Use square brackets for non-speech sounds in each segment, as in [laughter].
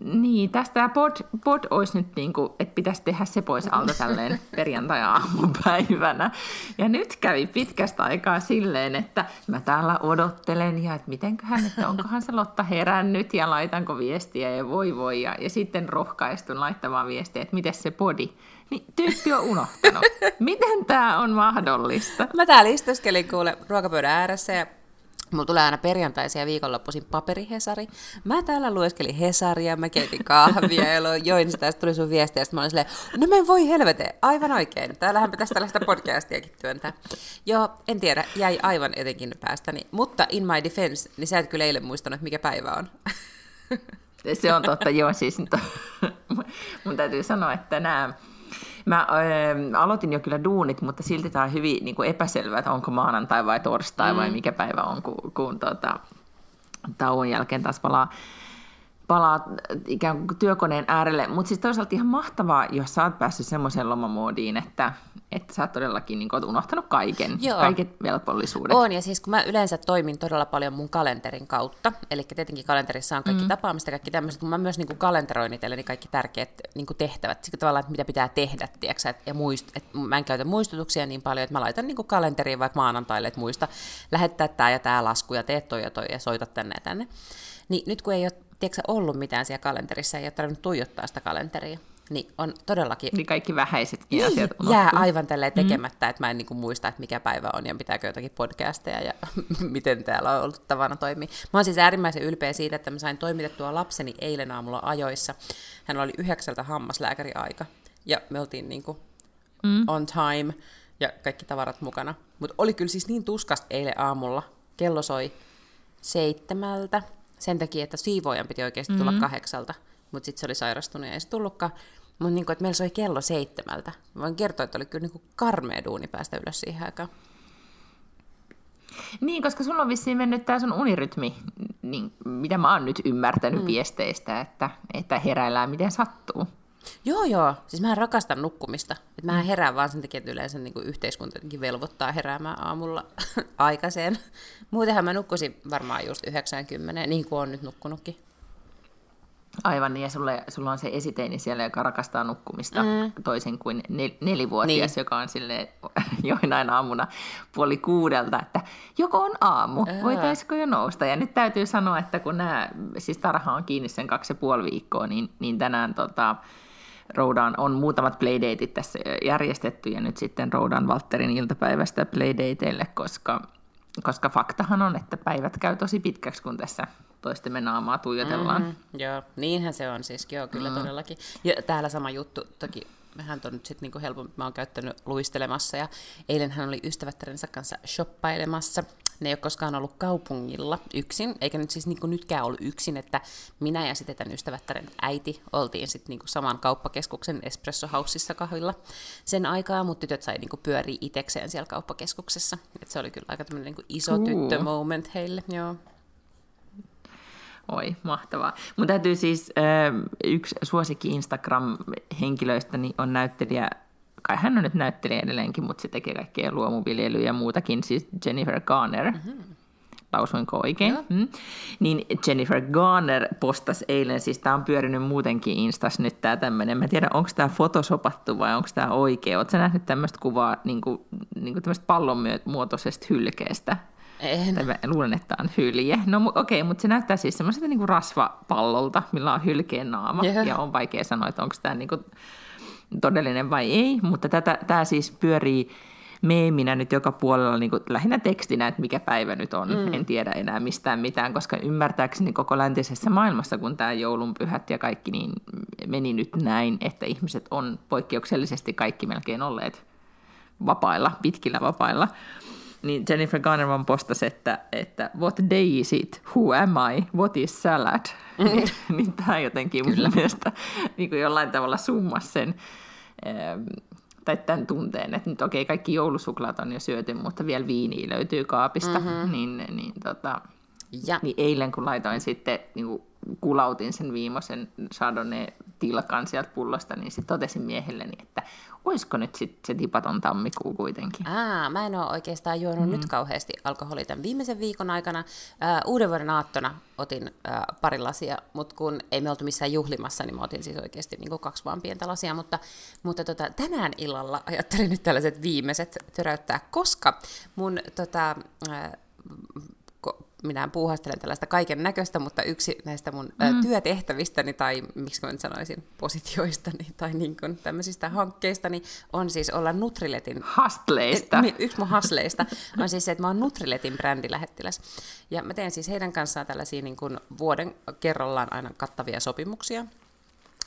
Niin, tästä pod, pod olisi nyt niin kuin, että pitäisi tehdä se pois alta tälleen perjantai-aamupäivänä. Ja nyt kävi pitkästä aikaa silleen, että mä täällä odottelen ja että mitenköhän, että onkohan se Lotta herännyt ja laitanko viestiä ja voi voi. Ja, ja sitten rohkaistun laittamaan viestiä, että miten se podi. Niin tyyppi on unohtanut. Miten tämä on mahdollista? Mä täällä istuskelin kuule ruokapöydän ääressä ja Mulla tulee aina perjantaisia ja viikonloppuisin paperihesari. Mä täällä lueskelin Hesaria, mä keitin kahvia ja join sitä, ja tuli sun viestiä, ja mä olin silleen, no me voi helvete, aivan oikein. Täällähän pitäisi tällaista podcastiakin työntää. Joo, en tiedä, jäi aivan etenkin päästäni. Mutta in my defense, niin sä et kyllä eilen muistanut, mikä päivä on. Se on totta, joo, siis mun täytyy sanoa, että nämä Mä äh, aloitin jo kyllä duunit, mutta silti tämä on hyvin niin kuin epäselvää, että onko maanantai vai torstai mm. vai mikä päivä on, kun, kun tota, tauon jälkeen taas palaa palaa ikään kuin työkoneen äärelle. Mutta siis toisaalta ihan mahtavaa, jos sä oot päässyt semmoiseen lomamoodiin, että, että sä oot todellakin niin oot unohtanut kaiken, Joo. kaiket velvollisuudet. On, ja siis kun mä yleensä toimin todella paljon mun kalenterin kautta, eli tietenkin kalenterissa on kaikki mm. tapaamista, kaikki tämmöiset, mutta mä myös niin kuin kalenteroin itselleni kaikki tärkeät niin kuin tehtävät, siksi tavallaan, että mitä pitää tehdä, tiiäksä, et, ja muist, et mä en käytä muistutuksia niin paljon, että mä laitan niin kuin kalenteriin vaikka maanantaille, että muista lähettää tämä ja tämä lasku, ja teet toi ja toi, ja soitat tänne ja tänne. Niin nyt kun ei ole tiedätkö, ollut mitään siellä kalenterissa, ei ole tarvinnut tuijottaa sitä kalenteria. Niin on todellakin... Niin kaikki vähäisetkin niin, asiat unohtuu. Jää aivan tälleen mm. tekemättä, mm. että mä en niinku muista, että mikä päivä on ja pitääkö jotakin podcasteja ja [laughs] miten täällä on ollut tavana toimia. Mä oon siis äärimmäisen ylpeä siitä, että mä sain toimitettua lapseni eilen aamulla ajoissa. Hän oli yhdeksältä hammaslääkäriaika ja me oltiin niinku mm. on time ja kaikki tavarat mukana. Mutta oli kyllä siis niin tuskasta eilen aamulla. Kello soi seitsemältä sen takia, että siivoojan piti oikeasti tulla mm-hmm. kahdeksalta, mutta sitten se oli sairastunut ja ei se tullutkaan. Mutta niin että meillä soi kello seitsemältä. Mä voin kertoa, että oli kyllä niin karmea duuni päästä ylös siihen aikaan. Niin, koska sulla on vissiin mennyt tämä sun unirytmi, niin, mitä mä oon nyt ymmärtänyt mm. viesteistä, että, että heräillään miten sattuu. Joo, joo. Siis mä rakastan nukkumista. Et mä herään vaan sen takia, että yleensä niin kuin yhteiskunta velvoittaa heräämään aamulla [laughs] aikaiseen. Muutenhan mä nukkusin varmaan just 90, niin kuin on nyt nukkunutkin. Aivan niin, ja sulle, sulla on se esiteini siellä, joka rakastaa nukkumista, mm. toisin kuin nel, nelivuotias, niin. joka on sille [laughs] joinain aamuna puoli kuudelta, että joko on aamu, Ää. voitaisiko jo nousta. Ja nyt täytyy sanoa, että kun nämä, siis tarha on kiinni sen kaksi ja puoli viikkoa, niin, niin tänään tota, Roudan on muutamat playdateit tässä järjestetty, ja nyt sitten Roudan Valtterin iltapäivästä playdateille, koska koska faktahan on, että päivät käy tosi pitkäksi, kun tässä toistemme naamaa tuijotellaan. Mm-hmm, joo, niinhän se on siis, joo, kyllä mm. todellakin. Ja täällä sama juttu, toki mehän on nyt sitten niinku helpompi, mä oon käyttänyt luistelemassa, ja eilen hän oli ystävättärensä kanssa shoppailemassa, ne ei ole koskaan ollut kaupungilla yksin, eikä nyt siis niin kuin nytkään ollut yksin, että minä ja sitten tämän ystävättären äiti oltiin sitten niin saman kauppakeskuksen Espresso Houseissa kahvilla sen aikaa, mutta tytöt sai niin kuin pyöriä itekseen siellä kauppakeskuksessa. Et se oli kyllä aika tämmöinen niin iso uh. tyttömoment heille, joo. Oi, mahtavaa. Mun täytyy siis, äh, yksi suosikki Instagram-henkilöistä on näyttelijä kai hän on nyt näyttelijä edelleenkin, mutta se tekee kaikkea luomuviljelyä ja muutakin, siis Jennifer Garner. Mm-hmm. Lausuinko oikein? Mm. Niin Jennifer Garner postasi eilen, siis tämä on pyörinyt muutenkin Instas nyt tämä tämmöinen, mä tiedän onko tämä fotosopattu vai onko tämä oikea. Oletko nähnyt tämmöistä kuvaa niin kuin, niin kuin tämmöistä pallonmuotoisesta hylkeestä? En. Tai mä luulen, että tämä on hylje. No okei, okay, mutta se näyttää siis semmoiselta niin rasvapallolta, millä on hylkeen naama. Yeah. Ja on vaikea sanoa, että onko tämä niin kuin todellinen vai ei, mutta tätä, tämä siis pyörii meeminä nyt joka puolella niin kuin lähinnä tekstinä, että mikä päivä nyt on. Mm. En tiedä enää mistään mitään, koska ymmärtääkseni koko läntisessä maailmassa, kun tämä joulunpyhät ja kaikki niin meni nyt näin, että ihmiset on poikkeuksellisesti kaikki melkein olleet vapailla, pitkillä vapailla. Niin Jennifer Garner postasi, että, että what day is it? Who am I? What is salad? Mm. [laughs] niin, niin tämä jotenkin Kyllä. mun mielestä niin kuin jollain tavalla summas sen, tai tämän tunteen, että nyt okei, okay, kaikki joulusuklaat on jo syöty, mutta vielä viiniä löytyy kaapista, mm-hmm. niin, niin, tota, ja. niin eilen kun laitoin sitten niin kuin kulautin sen viimeisen Chardonnay-tilkan sieltä pullosta, niin sitten totesin miehelleni, että olisiko nyt sitten se tipaton tammikuu kuitenkin. Aa, mä en ole oikeastaan juonut mm. nyt kauheasti alkoholia tämän viimeisen viikon aikana. Uh, uuden vuoden aattona otin uh, pari lasia, mutta kun ei me oltu missään juhlimassa, niin mä otin siis oikeasti niin kaksi vaan pientä lasia, mutta, mutta tota, tänään illalla ajattelin nyt tällaiset viimeiset töräyttää, koska mun tota, uh, minä puuhastelen tällaista kaiken näköistä, mutta yksi näistä mun mm. työtehtävistäni, tai miksi mä nyt sanoisin, positioistani, tai niin kuin tämmöisistä hankkeistani, on siis olla Nutriletin... Hastleista. Et, yksi mun hasleista on siis se, että mä oon Nutriletin brändilähettiläs. Ja mä teen siis heidän kanssaan tällaisia niin kuin vuoden kerrallaan aina kattavia sopimuksia,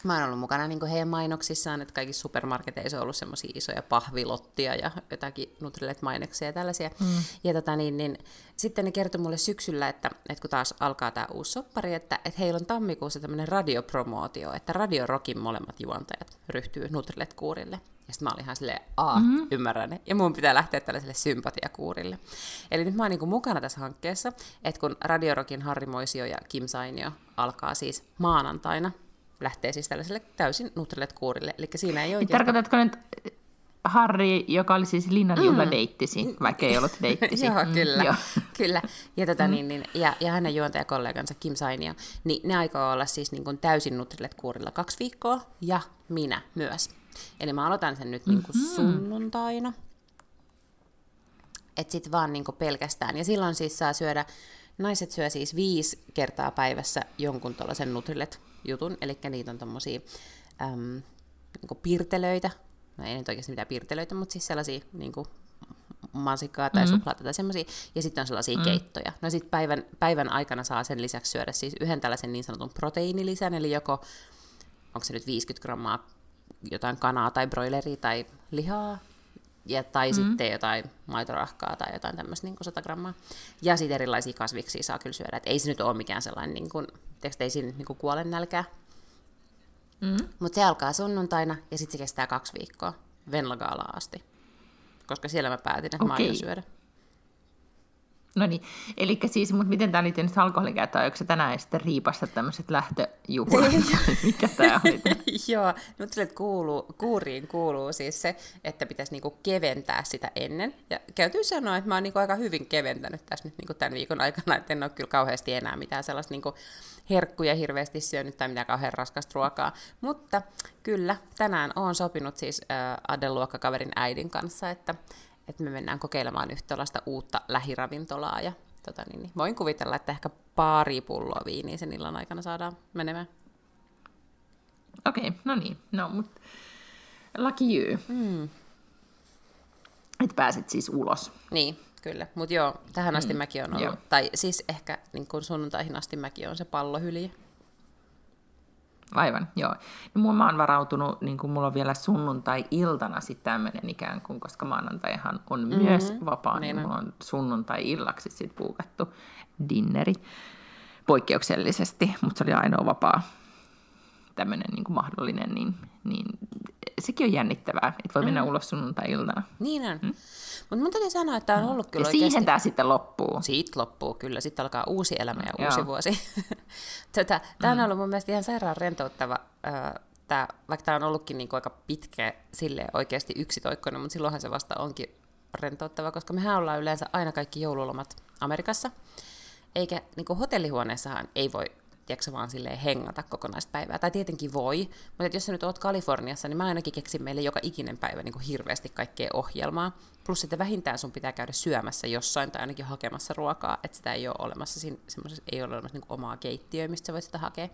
Mä oon ollut mukana niin heidän mainoksissaan, että kaikissa supermarketeissa on ollut semmoisia isoja pahvilottia ja jotakin Nutrilett-mainoksia ja tällaisia. Mm. Ja tota, niin, niin, sitten ne kertoi mulle syksyllä, että, että kun taas alkaa tämä uusi soppari, että, että heillä on tammikuussa tämmöinen radiopromootio, että Radio Rockin molemmat juontajat ryhtyy Nutrilett-kuurille. Ja sitten mä olin ihan silleen, aa, mm-hmm. ymmärrän Ja mun pitää lähteä tällaiselle sympatiakuurille. Eli nyt mä oon niin mukana tässä hankkeessa, että kun Radio Rockin Harri Moisio ja Kim Sainio alkaa siis maanantaina lähtee siis tällaiselle täysin Nutrilett-kuurille. Eli siinä ei oikeastaan... Tarkoitatko nyt Harri, joka oli siis Linnan mm. deittisi, vaikka ei ollut deittisi. [laughs] joo, mm, kyllä. Joo. [laughs] kyllä. Ja, tota, mm. niin, niin, ja, ja hänen juontajakollegansa Kim Sainio, niin ne aikoo olla siis niin kuin täysin Nutrilett-kuurilla kaksi viikkoa, ja minä myös. Eli mä aloitan sen nyt niin kuin mm-hmm. sunnuntaina. Että sit vaan niin kuin pelkästään. Ja silloin siis saa syödä, naiset syö siis viisi kertaa päivässä jonkun tuollaisen Nutrilett jutun, eli niitä on tommosia äm, niin pirtelöitä, no ei nyt oikeasti mitään pirtelöitä, mutta siis sellaisia niin kuin mansikkaa tai mm-hmm. suklaata tai semmoisia, ja sitten on sellaisia mm-hmm. keittoja. No sitten päivän, päivän aikana saa sen lisäksi syödä siis yhden tällaisen niin sanotun proteiinilisän, eli joko, onko se nyt 50 grammaa jotain kanaa tai broileria tai lihaa, ja, tai mm-hmm. sitten jotain maitorahkaa tai jotain tämmöistä niin 100 grammaa. Ja sitten erilaisia kasviksia saa kyllä syödä. Et ei se nyt ole mikään sellainen, niin kuin, teekö, ei siinä niin kuole nälkää. Mm-hmm. Mutta se alkaa sunnuntaina ja sitten se kestää kaksi viikkoa Venlagaalaa asti. Koska siellä mä päätin, että okay. mä aion syödä. No niin, eli siis, mutta miten tämä liittyy nyt alkoholikäyttöön? Onko se tänään sitten riipasta tämmöiset lähtöjuhlat? [laughs] Mikä tämä oli? [laughs] Joo, nyt sille kuuluu, kuuriin kuuluu siis se, että pitäisi niinku keventää sitä ennen. Ja käytyy sanoa, että mä oon niinku aika hyvin keventänyt tässä nyt niinku tämän viikon aikana, että en ole kyllä kauheasti enää mitään sellaista niinku herkkuja hirveästi syönyt tai mitään kauhean raskasta ruokaa. Mutta kyllä, tänään oon sopinut siis äh, Adel-luokkakaverin äidin kanssa, että että me mennään kokeilemaan yhtä tällaista uutta lähiravintolaa ja tota, niin, niin, voin kuvitella, että ehkä pari pulloa viiniä sen illan aikana saadaan menemään. Okei, okay, no niin. No, mutta lucky you. Mm. Että pääset siis ulos. Niin, kyllä. Mutta joo, tähän asti mm. mäkin on ollut, joo. tai siis ehkä niin kun sunnuntaihin asti mäkin on se pallohylje. Aivan, joo. No, mä oon varautunut, niin kuin mulla on vielä sunnuntai-iltana sitten tämmöinen ikään kuin, koska maanantaihan on mm-hmm. myös vapaa, niin, niin mulla on sunnuntai-illaksi sitten puukattu dinneri poikkeuksellisesti, mutta se oli ainoa vapaa tämmöinen niin mahdollinen, niin, niin sekin on jännittävää, että voi mennä mm. ulos sunnuntai-iltana. Niin on. Hmm? Mutta mun täytyy sanoa, että tämä on ollut kyllä ja oikeasti... siihen tämä sitten loppuu. Siitä loppuu, kyllä. Sitten alkaa uusi elämä ja uusi Joo. vuosi. [laughs] Tätä, tämä on mm. ollut mun mielestä ihan sairaan rentouttava, äh, tää, vaikka tämä on ollutkin niin aika pitkä sille oikeasti yksitoikkoinen, mutta silloinhan se vasta onkin rentouttava, koska mehän ollaan yleensä aina kaikki joululomat Amerikassa. Eikä niin hotellihuoneessahan ei voi tiedätkö, vaan silleen hengata kokonaista päivää. Tai tietenkin voi, mutta jos sä nyt oot Kaliforniassa, niin mä ainakin keksin meille joka ikinen päivä niin kuin hirveästi kaikkea ohjelmaa. Plus sitten vähintään sun pitää käydä syömässä jossain tai ainakin hakemassa ruokaa, että sitä ei ole olemassa, siinä, ei ole olemassa niin omaa keittiöä, mistä sä voit sitä hakea.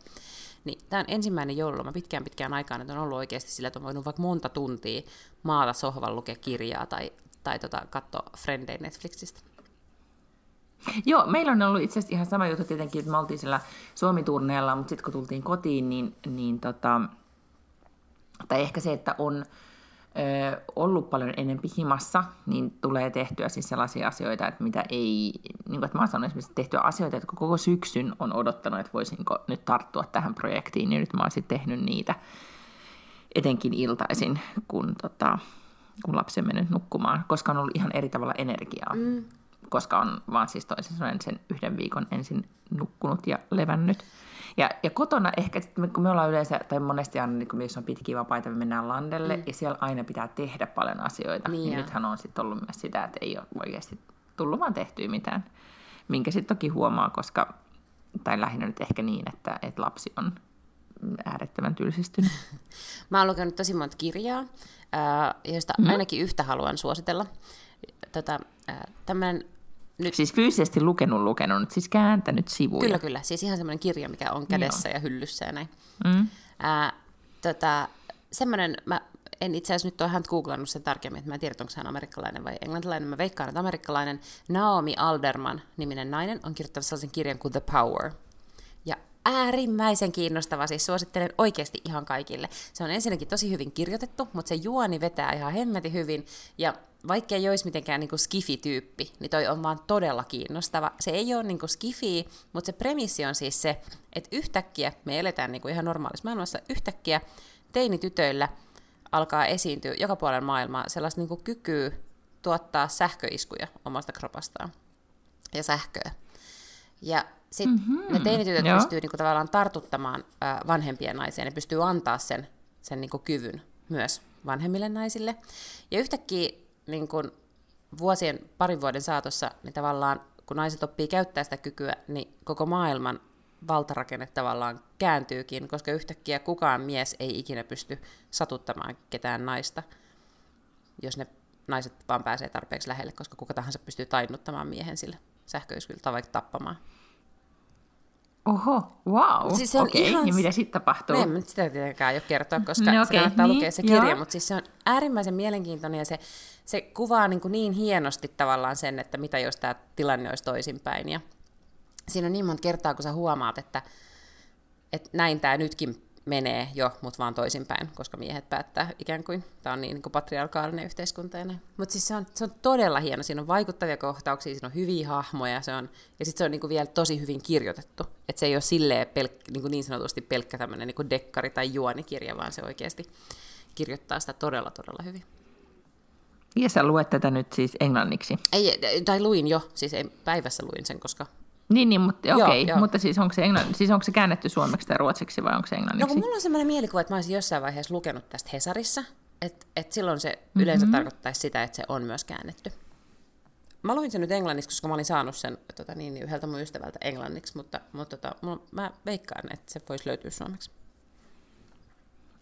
Niin tämä on ensimmäinen joululoma pitkään pitkään aikaan, että on ollut oikeasti sillä, että on voinut vaikka monta tuntia maata sohvan lukea kirjaa tai, tai tota, katsoa Frendei Netflixistä. [laughs] Joo, meillä on ollut itse asiassa ihan sama juttu tietenkin, että me oltiin sillä Suomi-turneella, mutta sitten kun tultiin kotiin, niin, niin tota, tai ehkä se, että on ö, ollut paljon enempi himassa, niin tulee tehtyä siis sellaisia asioita, että mitä ei, niin kuin, että mä sanonut esimerkiksi tehtyä asioita, jotka koko syksyn on odottanut, että voisinko nyt tarttua tähän projektiin, niin nyt mä oon sitten tehnyt niitä etenkin iltaisin, kun, tota, kun lapsi on mennyt nukkumaan, koska on ollut ihan eri tavalla energiaa. Mm. Koska on vaan siis toisin sanoen sen yhden viikon ensin nukkunut ja levännyt. Ja, ja kotona ehkä, kun me ollaan yleensä, tai monesti aina, niin kun missä on pitkiä vapaita, me mennään landelle, mm. ja siellä aina pitää tehdä paljon asioita. Niin, niin nythän on sitten ollut myös sitä, että ei ole oikeasti tullut vaan tehtyä mitään, minkä sitten toki huomaa, koska, tai lähinnä nyt ehkä niin, että, että lapsi on äärettömän tylsistynyt. [laughs] Mä oon lukenut tosi monta kirjaa, joista mm. ainakin yhtä haluan suositella. Tota, tämmönen nyt... Siis fyysisesti lukenut lukenut, siis kääntänyt sivuja. Kyllä, kyllä. Siis ihan semmoinen kirja, mikä on kädessä Joo. ja hyllyssä ja näin. Mm. Ää, tota, semmoinen, mä en itse asiassa nyt ole hän googlannut sen tarkemmin, että mä en tiedä, onko hän amerikkalainen vai englantilainen. Mä veikkaan, että amerikkalainen Naomi Alderman niminen nainen on kirjoittanut sellaisen kirjan kuin The Power. Ja äärimmäisen kiinnostava, siis suosittelen oikeasti ihan kaikille. Se on ensinnäkin tosi hyvin kirjoitettu, mutta se juoni vetää ihan hemmetin hyvin, ja vaikka ei olisi mitenkään niin skifi-tyyppi, niin toi on vaan todella kiinnostava. Se ei ole niin skifi, mutta se premissi on siis se, että yhtäkkiä, me eletään niin ihan normaalissa maailmassa, yhtäkkiä teinitytöillä alkaa esiintyä joka puolella maailmaa sellaista niin kykyä tuottaa sähköiskuja omasta kropastaan ja sähköä. Ja sitten mm-hmm. ne teinitytöt Joo. pystyy niinku tavallaan tartuttamaan äh, vanhempien naisia, ne pystyy antaa sen, sen niinku kyvyn myös vanhemmille naisille. Ja yhtäkkiä niin kun vuosien, parin vuoden saatossa, niin tavallaan kun naiset oppii käyttää sitä kykyä, niin koko maailman valtarakenne tavallaan kääntyykin, koska yhtäkkiä kukaan mies ei ikinä pysty satuttamaan ketään naista, jos ne naiset vaan pääsee tarpeeksi lähelle, koska kuka tahansa pystyy tainnuttamaan miehen sille sähköiskyllä tai vaikka tappamaan. Oho, wow, siis okei, okay. ihan... ja mitä sitten tapahtuu? No, en nyt sitä tietenkään jo kertoa, koska no, okay. se kannattaa niin, lukea se kirja, joo. mutta siis se on äärimmäisen mielenkiintoinen ja se, se kuvaa niin, kuin niin hienosti tavallaan sen, että mitä jos tämä tilanne olisi toisinpäin. Ja siinä on niin monta kertaa, kun sä huomaat, että, että näin tämä nytkin menee jo, mutta vaan toisinpäin, koska miehet päättää ikään kuin, tämä on niin, niin kuin patriarkaalinen yhteiskunta. Mutta siis se on, se on todella hieno, siinä on vaikuttavia kohtauksia, siinä on hyviä hahmoja, se on, ja sitten se on niin kuin vielä tosi hyvin kirjoitettu. Että se ei ole silleen pelk, niin, kuin niin sanotusti pelkkä tämmöinen niin dekkari tai juonikirja, vaan se oikeasti kirjoittaa sitä todella, todella hyvin. Ja sä luet tätä nyt siis englanniksi? Ei, tai luin jo, siis ei, päivässä luin sen, koska niin, niin mutta, okei, okay. mutta siis onko, se englann... siis onko se käännetty suomeksi tai ruotsiksi vai onko se englanniksi? No kun mulla on sellainen mielikuva, että mä olisin jossain vaiheessa lukenut tästä Hesarissa, että et silloin se yleensä mm-hmm. tarkoittaisi sitä, että se on myös käännetty. Mä luin sen nyt englanniksi, koska mä olin saanut sen tota, niin, yhdeltä mun ystävältä englanniksi, mutta, mutta tota, mulla, mä veikkaan, että se voisi löytyä suomeksi.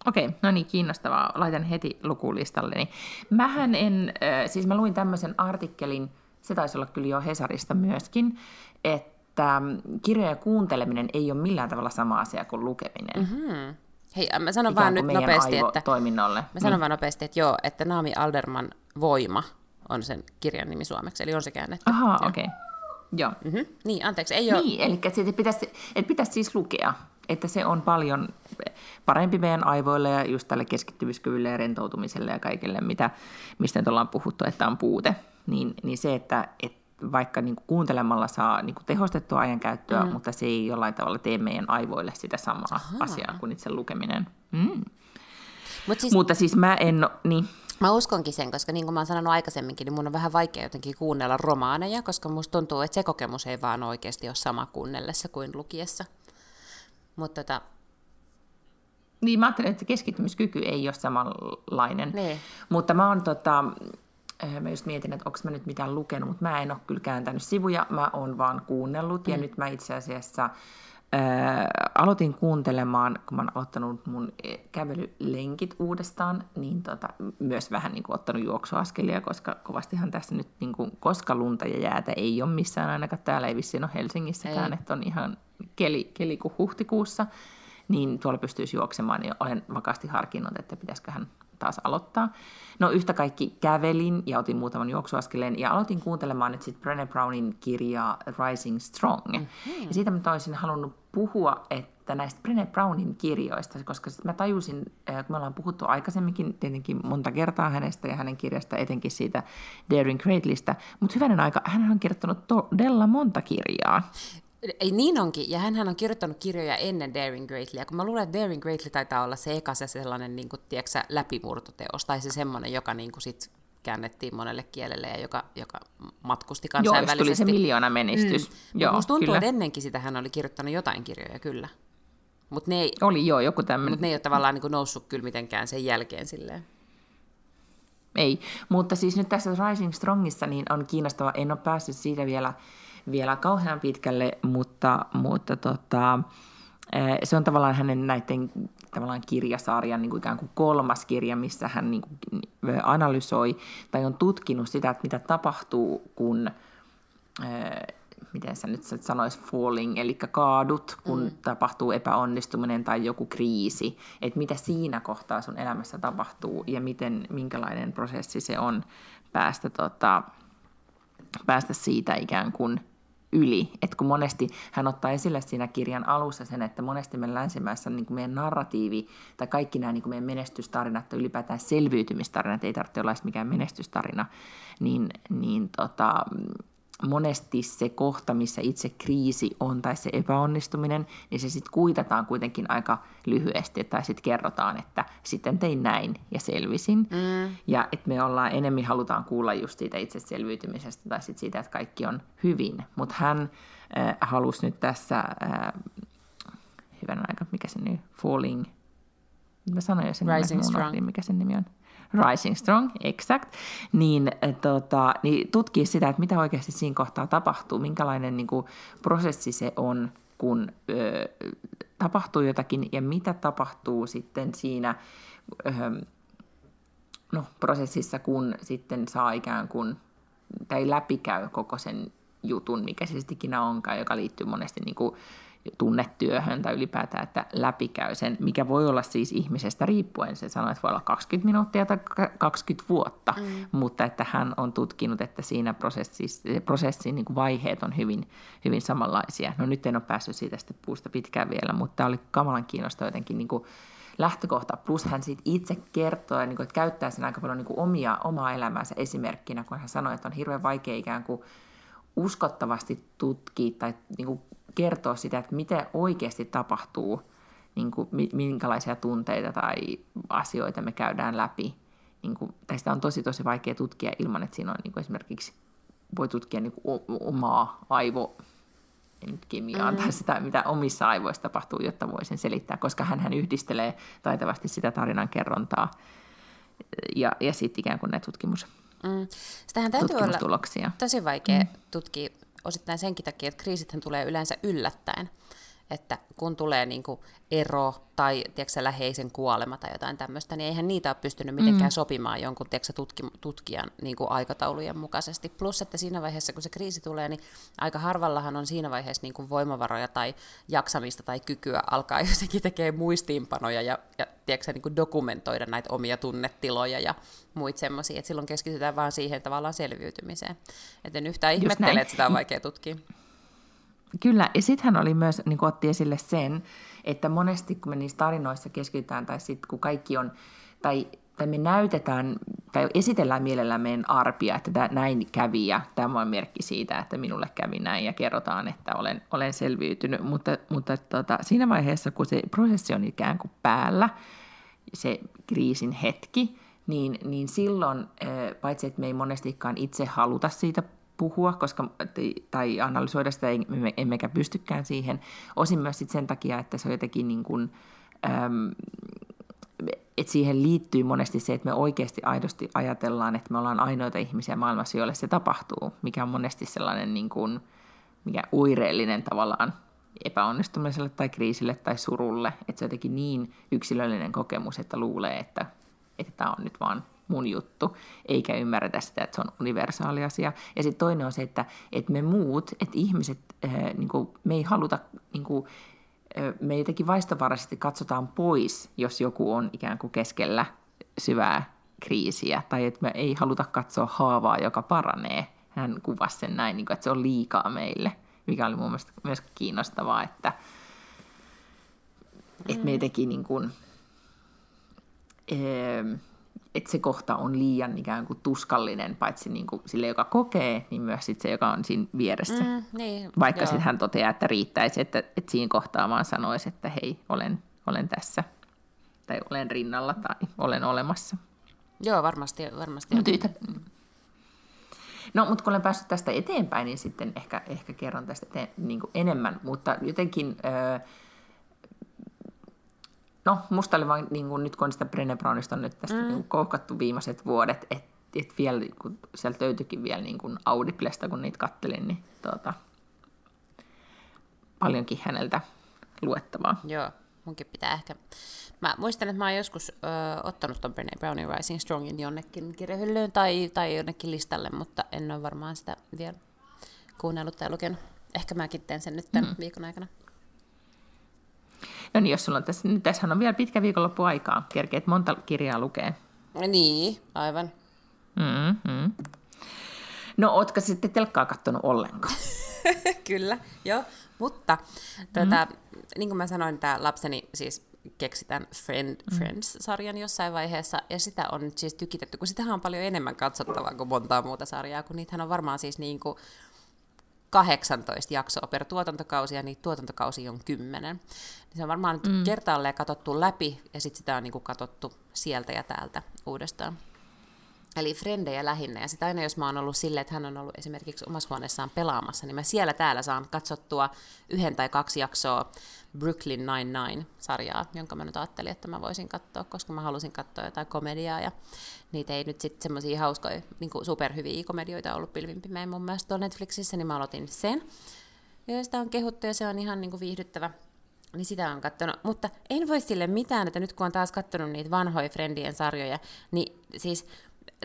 Okei, no niin, kiinnostavaa. Laitan heti lukulistalleni. Mähän en, siis mä luin tämmöisen artikkelin, se taisi olla kyllä jo Hesarista myöskin, että kirjojen kuunteleminen ei ole millään tavalla sama asia kuin lukeminen. Mm-hmm. Hei, mä sanon Ikään vaan nyt nopeasti, että, toiminnolle. mä sanon niin. vaan nopeasti, että joo, että Naami Alderman Voima on sen kirjan nimi suomeksi, eli on se käännetty. Ahaa, okei. Okay. Joo. Mm-hmm. Niin, anteeksi, ei ole... Niin, eli että pitäisi, että pitäisi siis lukea, että se on paljon parempi meidän aivoille ja just tälle keskittymiskyvylle ja rentoutumiselle ja kaikille, mitä, mistä nyt ollaan puhuttu, että on puute. Niin, niin se, että, että vaikka niin kuin kuuntelemalla saa niin kuin tehostettua ajankäyttöä, mm. mutta se ei jollain tavalla tee meidän aivoille sitä samaa Aha. asiaa kuin itse lukeminen. Mm. Mut siis, mutta siis mä en... Niin. Mä uskonkin sen, koska niin kuin mä oon sanonut aikaisemminkin, niin mun on vähän vaikea jotenkin kuunnella romaaneja, koska musta tuntuu, että se kokemus ei vaan oikeasti ole sama kuunnellessa kuin lukiessa. Mutta tota... Niin, mä ajattelen, että keskittymiskyky ei ole samanlainen. Nee. Mutta mä oon tota, mä just mietin, että onko mä nyt mitään lukenut, mutta mä en ole kyllä kääntänyt sivuja, mä oon vaan kuunnellut. Mm. Ja nyt mä itse asiassa äh, aloitin kuuntelemaan, kun mä oon aloittanut mun e, kävelylenkit uudestaan, niin tota, myös vähän niin kuin ottanut juoksuaskelia, koska kovastihan tässä nyt, niin kuin, koska lunta ja jäätä ei ole missään ainakaan täällä, ei vissiin ole Helsingissäkään, ei. että on ihan keli, keli kuin huhtikuussa, niin tuolla pystyisi juoksemaan, niin olen vakaasti harkinnut, että pitäisiköhän taas aloittaa. No yhtä kaikki kävelin ja otin muutaman juoksuaskeleen ja aloitin kuuntelemaan nyt sitten Brené Brownin kirjaa Rising Strong. Mm-hmm. Ja siitä mä olisin halunnut puhua, että näistä Brené Brownin kirjoista, koska sit mä tajusin, kun me ollaan puhuttu aikaisemminkin tietenkin monta kertaa hänestä ja hänen kirjasta, etenkin siitä Daring Greatlystä, mutta hyvänen aika, hän on kirjoittanut todella monta kirjaa. Ei niin onkin, ja hän on kirjoittanut kirjoja ennen Daring Greatlyä, kun mä luulen, että Daring Greatly taitaa olla se eka se sellainen niin kuin, tiedätkö, läpimurtoteos, tai se semmoinen, joka niin kuin, sit käännettiin monelle kielelle ja joka, joka matkusti kansainvälisesti. Joo, tuli se miljoona menestys. Mm. Joo, musta tuntuu, kyllä. että ennenkin sitä hän oli kirjoittanut jotain kirjoja, kyllä. Mut ne ei, oli joo, joku tämmöinen. Mutta ne ei ole tavallaan niin kuin noussut kyllä mitenkään sen jälkeen silleen. Ei, mutta siis nyt tässä Rising Strongissa niin on kiinnostava, en ole päässyt siitä vielä, vielä kauhean pitkälle, mutta, mutta tota, eh, se on tavallaan hänen näiden tavallaan kirjasarjan niin kuin ikään kuin kolmas kirja, missä hän niin kuin analysoi tai on tutkinut sitä, että mitä tapahtuu, kun, ää, miten sä nyt sanois, falling, eli kaadut, kun mm. tapahtuu epäonnistuminen tai joku kriisi, että mitä siinä kohtaa sun elämässä tapahtuu ja miten, minkälainen prosessi se on päästä, tota, päästä siitä ikään kuin yli. Et kun monesti hän ottaa esille siinä kirjan alussa sen, että monesti meidän länsimäessä niin kuin meidän narratiivi tai kaikki nämä niin kuin meidän menestystarinat tai ylipäätään selviytymistarinat, ei tarvitse olla mikään menestystarina, niin, niin tota, monesti se kohta, missä itse kriisi on tai se epäonnistuminen, niin se sitten kuitataan kuitenkin aika lyhyesti, tai sitten kerrotaan, että sitten tein näin ja selvisin. Mm. Ja että me ollaan enemmän halutaan kuulla just siitä itse selviytymisestä tai sit siitä, että kaikki on hyvin. Mutta hän äh, halusi nyt tässä, äh, hyvän aika, mikä se nyt, Falling, mä sanoin jo sen Rising Strong. mikä sen nimi on. Rising Strong, exact, niin, tota, niin tutkii sitä, että mitä oikeasti siinä kohtaa tapahtuu, minkälainen niin kuin, prosessi se on, kun ö, tapahtuu jotakin ja mitä tapahtuu sitten siinä ö, no, prosessissa, kun sitten saa ikään kuin, tai läpikäy koko sen jutun, mikä se sitten ikinä onkaan, joka liittyy monesti niin kuin, tunnetyöhön tai ylipäätään, että läpikäy sen, mikä voi olla siis ihmisestä riippuen. Se sanoo, että voi olla 20 minuuttia tai 20 vuotta, mm. mutta että hän on tutkinut, että siinä prosessissa, prosessin niin vaiheet on hyvin, hyvin samanlaisia. No nyt en ole päässyt siitä sitten puusta pitkään vielä, mutta tämä oli kamalan kiinnostava jotenkin niin kuin lähtökohta. Plus hän siitä itse kertoo, niin kuin, että käyttää sen aika paljon niin kuin omia, omaa elämäänsä esimerkkinä, kun hän sanoi, että on hirveän vaikea ikään kuin uskottavasti tutkia tai niin kuin kertoa sitä, että mitä oikeasti tapahtuu, niin kuin, minkälaisia tunteita tai asioita me käydään läpi. Niin kuin, tai sitä on tosi tosi vaikea tutkia ilman, että siinä on niin kuin esimerkiksi voi tutkia niin kuin omaa aivo nyt kemiaa mm. tai sitä, mitä omissa aivoissa tapahtuu, jotta voisin selittää, koska hän yhdistelee taitavasti sitä tarinan kerrontaa ja, ja sitten ikään kuin ne tutkimus, mm. Sitähän täytyy olla tosi vaikea mm. tutkia osittain senkin takia, että kriisithän tulee yleensä yllättäen että kun tulee niin kuin ero tai tiedätkö, läheisen kuolema tai jotain tämmöistä, niin eihän niitä ole pystynyt mitenkään mm. sopimaan jonkun tiedätkö, tutki, tutkijan niin kuin aikataulujen mukaisesti. Plus, että siinä vaiheessa, kun se kriisi tulee, niin aika harvallahan on siinä vaiheessa niin kuin voimavaroja tai jaksamista tai kykyä alkaa [laughs] jotenkin tekemään muistiinpanoja ja, ja tiedätkö, niin kuin dokumentoida näitä omia tunnetiloja ja muita semmoisia, että silloin keskitytään vaan siihen tavallaan selviytymiseen. Että en yhtään ihmettele, että sitä on [laughs] vaikea tutkia. Kyllä, ja sitten hän oli myös, niin otti esille sen, että monesti kun me niissä tarinoissa keskitytään, tai sitten kun kaikki on, tai, tai me näytetään, tai esitellään mielellään meidän arpia, että tämä, näin kävi, ja tämä on merkki siitä, että minulle kävi näin, ja kerrotaan, että olen, olen selviytynyt, mutta, mutta tota, siinä vaiheessa, kun se prosessi on ikään kuin päällä, se kriisin hetki, niin, niin silloin, paitsi että me ei monestikaan itse haluta siitä puhua koska, tai analysoida sitä, emmekä pystykään siihen. Osin myös sit sen takia, että se on jotenkin niin kuin, äm, että siihen liittyy monesti se, että me oikeasti aidosti ajatellaan, että me ollaan ainoita ihmisiä maailmassa, joille se tapahtuu, mikä on monesti sellainen niin kuin, mikä uireellinen tavallaan epäonnistumiselle tai kriisille tai surulle, että se on jotenkin niin yksilöllinen kokemus, että luulee, että, että tämä on nyt vaan mun juttu, eikä ymmärretä sitä, että se on universaali asia. Ja sitten toinen on se, että, että me muut, että ihmiset, äh, niin kuin, me ei haluta, niin kuin, äh, me jotenkin vaistovaraisesti katsotaan pois, jos joku on ikään kuin keskellä syvää kriisiä, tai että me ei haluta katsoa haavaa, joka paranee. Hän kuvasi sen näin, niin kuin, että se on liikaa meille, mikä oli mun mielestä myös kiinnostavaa, että, että me teki niin kuin, että se kohta on liian ikään kuin tuskallinen, paitsi niin kuin sille, joka kokee, niin myös sit se, joka on siinä vieressä. Mm, niin, Vaikka sitten hän toteaa, että riittäisi, että, että siinä kohtaa vaan sanoisi, että hei, olen, olen tässä, tai olen rinnalla, tai olen olemassa. Joo, varmasti. varmasti. No, tyytä... no mutta kun olen päässyt tästä eteenpäin, niin sitten ehkä, ehkä kerron tästä eteen, niin kuin enemmän, mutta jotenkin... Öö, no, musta oli vaan, niin kuin, nyt kun sitä Brené Brownista on nyt tästä mm. niin koukattu viimeiset vuodet, että et vielä, kun sieltä löytyikin vielä niin kuin Audiblesta, kun niitä kattelin, niin tuota, paljonkin häneltä luettavaa. Joo, munkin pitää ehkä... Mä muistan, että mä oon joskus ö, ottanut ton Brené Brownin Rising Strongin jonnekin kirjahyllyyn tai, tai jonnekin listalle, mutta en ole varmaan sitä vielä kuunnellut tai lukenut. Ehkä mäkin teen sen nyt tämän mm. viikon aikana. No niin, jos sulla on tässä, nyt tässähän on vielä pitkä viikonloppu aikaa. Kerkeet monta kirjaa lukee. Niin, aivan. Mm-hmm. No, ootko sitten telkkaa kattonut ollenkaan? [laughs] Kyllä, joo. Mutta tuota, mm. niin kuin mä sanoin, tämä lapseni siis keksi tämän Friend, mm. Friends-sarjan jossain vaiheessa, ja sitä on nyt siis tykitetty, kun sitähän on paljon enemmän katsottavaa kuin montaa muuta sarjaa, kun niitähän on varmaan siis niin kuin 18 jaksoa per tuotantokausi, ja niitä tuotantokausi on 10. Niin se on varmaan mm. kertaalleen katsottu läpi, ja sitten sitä on niin kuin katsottu sieltä ja täältä uudestaan. Eli frendejä lähinnä, ja sitten aina jos mä oon ollut silleen, että hän on ollut esimerkiksi omassa huoneessaan pelaamassa, niin mä siellä täällä saan katsottua yhden tai kaksi jaksoa Brooklyn Nine-Nine-sarjaa, jonka mä nyt ajattelin, että mä voisin katsoa, koska mä halusin katsoa jotain komediaa, ja niitä ei nyt sitten semmoisia hauskoja, niin superhyviä komedioita ollut pilvinpimeen mun mielestä tuolla Netflixissä, niin mä aloitin sen. Ja sitä on kehuttu, ja se on ihan niin kuin viihdyttävä niin sitä on katsonut. Mutta en voi sille mitään, että nyt kun on taas katsonut niitä vanhoja Friendien sarjoja, niin siis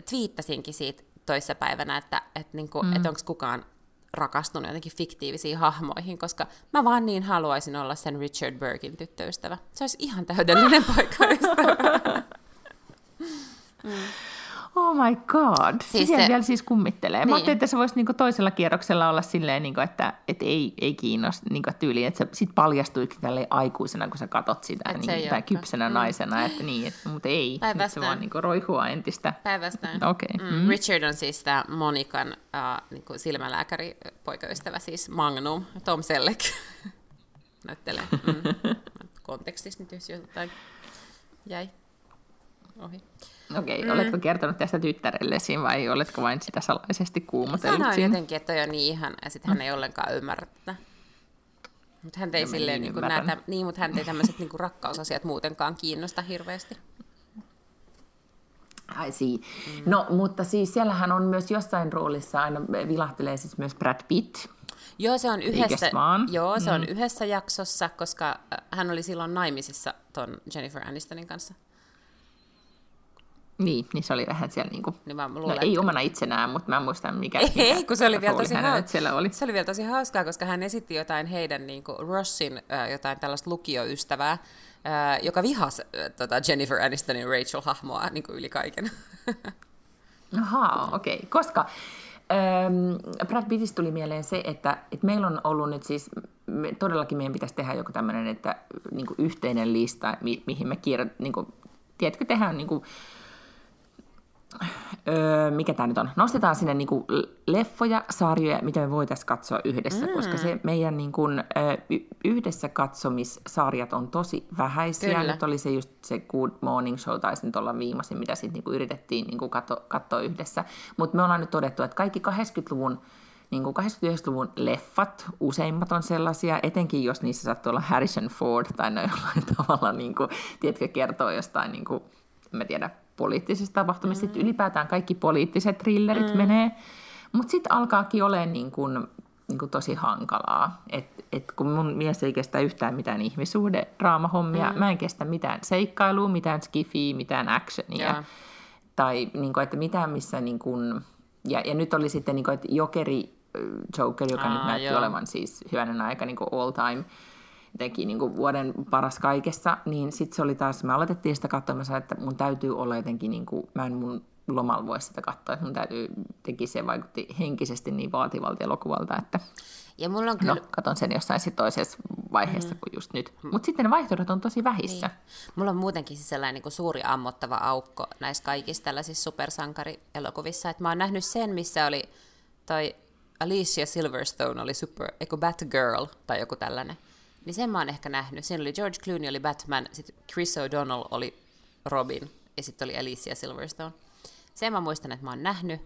twiittasinkin siitä toissapäivänä, että, että, niin kuin, mm. että onko kukaan rakastunut jotenkin fiktiivisiin hahmoihin, koska mä vaan niin haluaisin olla sen Richard Burkin tyttöystävä. Se olisi ihan täydellinen [laughs] poikaystävä. mm. Oh my god. Siis se... vielä siis kummittelee. Niin. Mä ajattelin, että se voisi niinku toisella kierroksella olla silleen, niinku, että et ei, ei kiinnosta niinku, tyyliin, että se sit paljastuikin tälle aikuisena, kun sä katot sitä, niin, tai kypsenä mm. naisena, että niin, et, mutta ei. Nyt se vaan niinku roihua entistä. Päinvastoin. [laughs] Okay. Mm. Mm. Richard on siis tämä Monikan uh, niinku silmälääkäri poikaystävä, siis Magnum, Tom Selleck. [laughs] Näyttelee. Mm. [laughs] Kontekstissa nyt jos jotain jäi ohi. Okei, okay, mm. oletko kertonut tästä tyttärellesi vai oletko vain sitä salaisesti kuumotellut Sanoin jotenkin, että toi on niin ihan, ja sitten hän ei ollenkaan ymmärrä tätä. Mutta hän ei no, silleen, niin, niin näitä, niin, mutta hän ei tämmöiset niin rakkausasiat muutenkaan kiinnosta hirveästi. I see. Mm. No, mutta siis siellähän on myös jossain roolissa aina vilahtelee siis myös Brad Pitt. Joo, se on yhdessä, joo, se mm. on yhdessä jaksossa, koska hän oli silloin naimisissa ton Jennifer Anistonin kanssa. Niin, niin se oli vähän siellä niin kuin, niin mä luulen, no, ei että... omana itsenään, mutta mä en muista mikä, ei, mikä kun se oli vielä tosi hauskaa. siellä oli. Se oli vielä tosi hauskaa, koska hän esitti jotain heidän niin kuin Rossin äh, jotain tällaista lukioystävää, äh, joka vihasi äh, tota Jennifer Anistonin Rachel-hahmoa niin kuin yli kaiken. [laughs] Ahaa, okei. Okay. Koska ähm, Brad Pittistä tuli mieleen se, että, että meillä on ollut nyt siis, me, todellakin meidän pitäisi tehdä joku tämmöinen, että niin yhteinen lista, mi, mihin me kirjoitamme, niin kuin, tiedätkö, tehdään niin kuin, öö, mikä tämä nyt on, nostetaan sinne niin kuin leffoja, sarjoja, mitä me voitaisiin katsoa yhdessä, mm. koska se meidän niin kuin, ö, yhdessä katsomissarjat on tosi vähäisiä. Kyllä. Nyt oli se just se Good Morning Show, taisi nyt olla viimeisin, mitä sitten niin yritettiin niin kuin katso, katsoa yhdessä. Mutta me ollaan nyt todettu, että kaikki 80-luvun niin kuin 89-luvun leffat, useimmat on sellaisia, etenkin jos niissä sattuu olla Harrison Ford tai ne jollain [laughs] tavalla, niin kuin, tiedätkö, kertoo jostain, niin kuin, en mä tiedä, poliittisista tapahtumista. Mm. ylipäätään kaikki poliittiset thrillerit mm. menee. Mutta sitten alkaakin olemaan niin kun, niin kun tosi hankalaa. Et, et kun mun mies ei kestä yhtään mitään ihmissuhde draamahommia, mm. mä en kestä mitään seikkailua, mitään skifiä, mitään actionia. Yeah. Tai niin kun, että mitään missä... Niin kun, ja, ja nyt oli sitten, niin kun, että Jokeri, Joker, joka Aa, nyt näytti joo. olevan siis hyvänen aika niin all time teki niin kuin vuoden paras kaikessa, niin sitten se oli taas, me aloitettiin sitä katsomassa, että mun täytyy olla jotenkin, niin kuin, mä en mun lomalla voi sitä katsoa, että mun täytyy, teki se vaikutti henkisesti niin vaativalta elokuvalta, että ja mulla on kyllä... No, katon sen jossain sit toisessa vaiheessa mm. kuin just nyt. Mutta sitten ne vaihtoehdot on tosi vähissä. Niin. Mulla on muutenkin siis sellainen niin kuin suuri ammottava aukko näissä kaikissa tällaisissa supersankarielokuvissa, että mä oon nähnyt sen, missä oli toi Alicia Silverstone oli super, eikö Batgirl tai joku tällainen. Niin sen mä oon ehkä nähnyt. Siinä oli George Clooney oli Batman, sitten Chris O'Donnell oli Robin ja sitten oli Alicia Silverstone. Sen mä muistan, että mä oon nähnyt,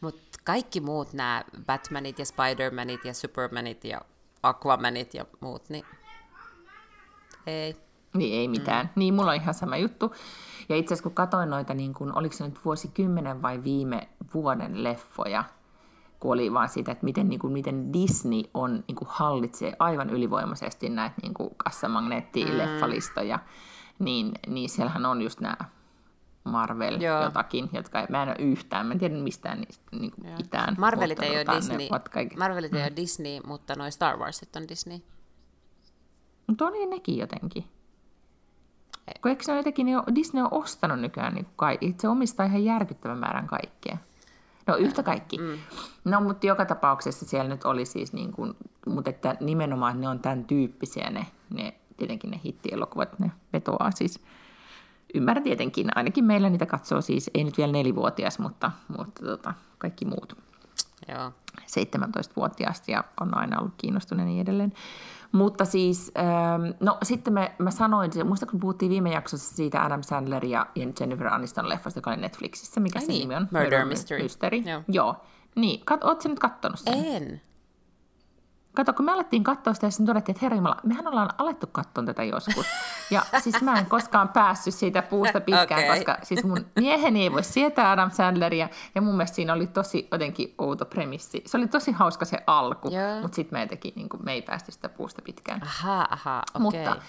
mutta kaikki muut nämä Batmanit ja Spidermanit ja Supermanit ja Aquamanit ja muut, niin ei. Niin ei mitään. Mm. Niin, mulla on ihan sama juttu. Ja itse asiassa kun katsoin noita, niin kun, oliko se nyt vuosikymmenen vai viime vuoden leffoja, kun oli vaan siitä, että miten, niin kuin, miten Disney on, niin kuin, hallitsee aivan ylivoimaisesti näitä niin kuin kassamagneetti-leffalistoja, mm. niin, niin siellähän on just nämä Marvel Joo. jotakin, jotka ei, mä en ole yhtään, mä en tiedä mistään niistä niin kuin mitään. Marvelit ei ole Disney, kaikki... Marvelit ei mm. ole Disney, mutta noin Star Warsit on Disney. Mutta on niin nekin jotenkin. Kun eikö se ole jotenkin, niin Disney on ostanut nykyään, niin kai, se omistaa ihan järkyttävän määrän kaikkea. No yhtä kaikki. Mm. No mutta joka tapauksessa siellä nyt oli siis niin kuin, mutta että nimenomaan ne on tämän tyyppisiä ne, ne tietenkin ne hittielokuvat, ne vetoaa siis ymmärrän tietenkin, ainakin meillä niitä katsoo siis, ei nyt vielä nelivuotias, mutta, mutta tota, kaikki muut. Joo. 17-vuotiaasta ja on aina ollut kiinnostunut ja niin edelleen. Mutta siis, ähm, no sitten me, mä sanoin, muista kun puhuttiin viime jaksossa siitä Adam Sandler ja Jennifer Aniston leffasta, joka oli Netflixissä, mikä Ai se niin. nimi on? Murder, Murder Mystery. Mystery. Joo. Joo. Niin, kat, ootko nyt kattonut sen? En. Kato, kun me alettiin katsoa sitä, ja todettiin, että herra mehän ollaan alettu katsoa tätä joskus. Ja siis mä en koskaan päässyt siitä puusta [laughs] pitkään, okay. koska siis mun mieheni ei voi sietää Adam Sandleria, ja mun mielestä siinä oli tosi jotenkin outo premissi. Se oli tosi hauska se alku, yeah. mutta sitten me, teki, niin kuin, me ei päästy sitä puusta pitkään. Aha, aha, okei. Okay. Mutta,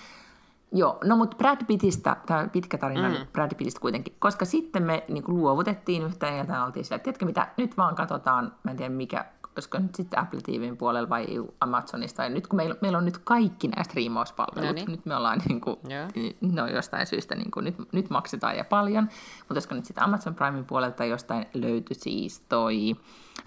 Joo, no mutta Brad Pittistä, tämä pitkä tarina mm. Brad Pittistä kuitenkin, koska sitten me niin kuin, luovutettiin yhtään ja oltiin sillä, että tiedätkö mitä, nyt vaan katsotaan, mä en tiedä mikä olisiko nyt sitten Apple TVn puolella vai Amazonista. Ja nyt kun meillä, meillä on nyt kaikki nämä striimauspalvelut, no niin. nyt me ollaan niin kuin, no jostain syystä niin kuin, nyt, nyt maksetaan ja paljon, mutta olisiko nyt sitten Amazon Primein puolelta jostain löytyi siis toi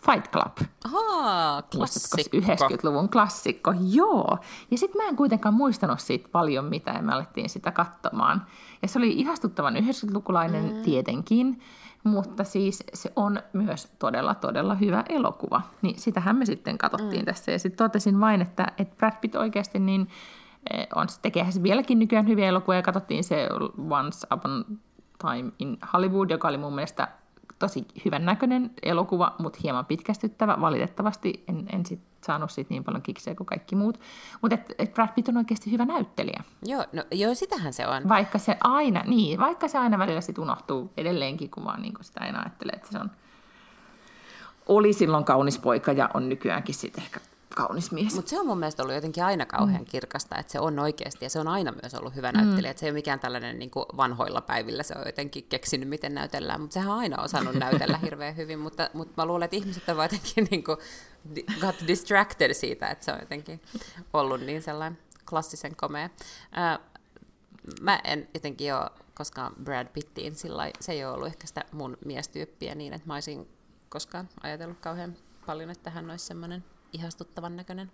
Fight Club. Ahaa, klassikko. 90-luvun klassikko, joo. Ja sitten mä en kuitenkaan muistanut siitä paljon mitään, ja me alettiin sitä katsomaan. Ja se oli ihastuttavan 90-lukulainen mm. tietenkin, mutta siis se on myös todella, todella hyvä elokuva. Niin sitähän me sitten katsottiin mm. tässä. Ja sitten totesin vain, että, että Brad Pitt oikeasti niin eh, on, tekeehän se vieläkin nykyään hyviä elokuvia. Ja katsottiin se Once Upon Time in Hollywood, joka oli mun mielestä tosi hyvän näköinen elokuva, mutta hieman pitkästyttävä. Valitettavasti en, en sit saanut siitä niin paljon kiksejä kuin kaikki muut. Mutta et, et Brad Pitt on oikeasti hyvä näyttelijä. Joo, no, joo, sitähän se on. Vaikka se aina, niin, vaikka se aina välillä sit unohtuu edelleenkin, kun vaan niin sitä aina ajattelee, että se on oli silloin kaunis poika ja on nykyäänkin sitten ehkä kaunis mies. Mutta se on mun mielestä ollut jotenkin aina kauhean mm. kirkasta, että se on oikeasti, ja se on aina myös ollut hyvä näyttelijä, mm. että se ei ole mikään tällainen niin kuin vanhoilla päivillä, se on jotenkin keksinyt, miten näytellään, mutta sehän on aina osannut näytellä hirveän hyvin, mutta, mutta mä luulen, että ihmiset ovat jotenkin niin kuin, got distracted siitä, että se on jotenkin ollut niin sellainen klassisen komea. Äh, mä en jotenkin ole koskaan Brad Pittiin sillä se ei ole ollut ehkä sitä mun miestyyppiä niin, että mä olisin koskaan ajatellut kauhean paljon, että hän olisi semmoinen ihastuttavan näköinen.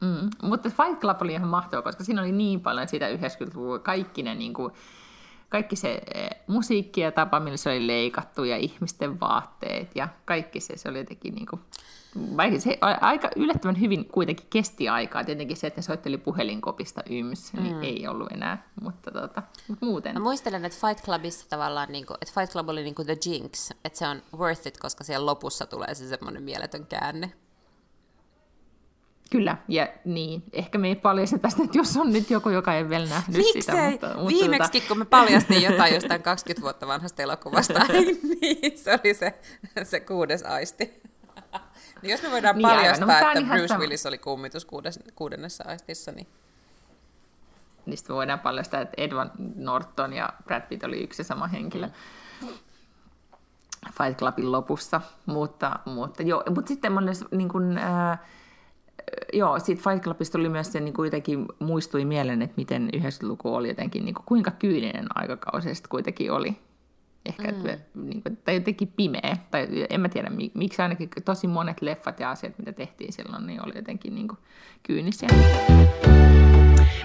Mm. Mutta Fight Club oli ihan mahtava, koska siinä oli niin paljon siitä 90-luvun, kaikki ne niin kuin, kaikki se eh, musiikki ja tapa, millä se oli leikattu ja ihmisten vaatteet ja kaikki se, se oli jotenkin niin kuin, vaikka se aika yllättävän hyvin kuitenkin kesti aikaa. Tietenkin se, että ne soitteli puhelinkopista yms, niin mm. ei ollut enää, mutta, tota, mutta muuten. Mä muistelen, että Fight Clubissa tavallaan, niin kuin, että Fight Club oli niin kuin The Jinx, että se on worth it, koska siellä lopussa tulee se semmoinen mieletön käänne. Kyllä, ja niin. Ehkä me ei paljasta tästä, että jos on nyt joku, joka ei vielä nähnyt Miksei? sitä. Mutta, mutta Viimeksi, tota... kun me paljastiin jotain jostain 20 vuotta vanhasta elokuvasta, [laughs] niin se oli se, se kuudes aisti. niin jos me voidaan niin paljastaa, no, että Bruce sama. Willis oli kummitus kuudes, kuudennessa aistissa, niin... Niin sitten voidaan paljastaa, että Edward Norton ja Brad Pitt oli yksi sama henkilö. Mm. Fight Clubin lopussa, mutta, mutta, joo, mutta sitten niin kuin, äh, joo, siitä Fight Clubista tuli myös se, niin kuin jotenkin muistui mieleen, että miten 90-luku oli jotenkin, niin kuin, kuinka kyyninen aikakausi se kuitenkin oli. Ehkä, mm. että, niin kuin, tai jotenkin pimeä. Tai en mä tiedä, miksi ainakin tosi monet leffat ja asiat, mitä tehtiin silloin, niin oli jotenkin niin kuin, kyynisiä.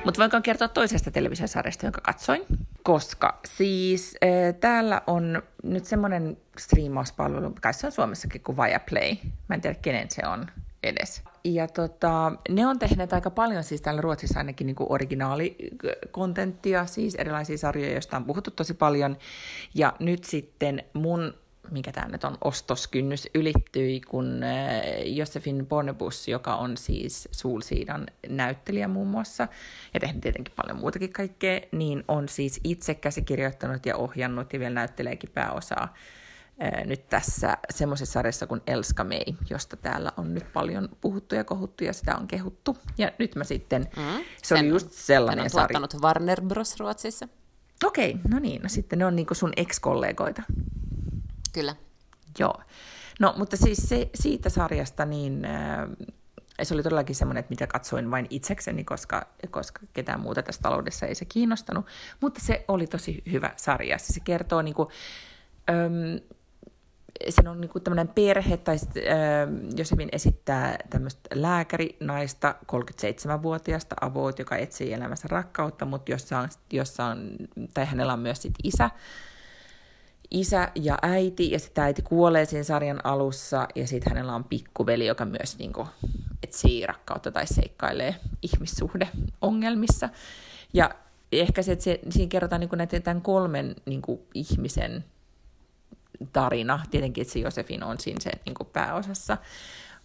Mutta voinko kertoa toisesta televisiosarjasta, jonka katsoin? Koska siis äh, täällä on nyt semmoinen striimauspalvelu, kai se on Suomessakin kuin Viaplay. Mä en tiedä, kenen se on edes. Ja tota, ne on tehneet aika paljon siis täällä Ruotsissa ainakin niin kuin originaalikontenttia, siis erilaisia sarjoja, joista on puhuttu tosi paljon. Ja nyt sitten mun mikä tämä nyt on, ostoskynnys ylittyi, kun Josefin Bonnebus, joka on siis Suulsiidan näyttelijä muun muassa, ja tehnyt tietenkin paljon muutakin kaikkea, niin on siis itse käsikirjoittanut ja ohjannut ja vielä näytteleekin pääosaa nyt tässä semmoisessa sarjassa kuin Elska May, josta täällä on nyt paljon puhuttu ja kohuttu ja sitä on kehuttu. Ja nyt mä sitten, mm, se oli just sellainen on sarja. tuottanut Warner Bros. Ruotsissa. Okei, okay, no niin, no sitten ne on niinku sun ex-kollegoita. Kyllä. Joo. No, mutta siis se, siitä sarjasta, niin äh, se oli todellakin semmoinen, että mitä katsoin vain itsekseni, koska, koska ketään muuta tässä taloudessa ei se kiinnostanut. Mutta se oli tosi hyvä sarja. Se kertoo niinku, ähm, siinä on niinku tämmöinen perhe, tai sit, äh, Josefin esittää tämmöistä lääkärinaista, 37-vuotiaasta avoot, joka etsii elämässä rakkautta, mutta jossa on, jossa on, tai hänellä on myös sit isä, isä ja äiti, ja sitten äiti kuolee siinä sarjan alussa, ja sitten hänellä on pikkuveli, joka myös niinku, etsii rakkautta tai seikkailee ihmissuhdeongelmissa. Ja ehkä se, että se, siinä kerrotaan niinku näiden tämän kolmen niinku, ihmisen tarina. Tietenkin, se Josefin on siinä se niin kuin pääosassa.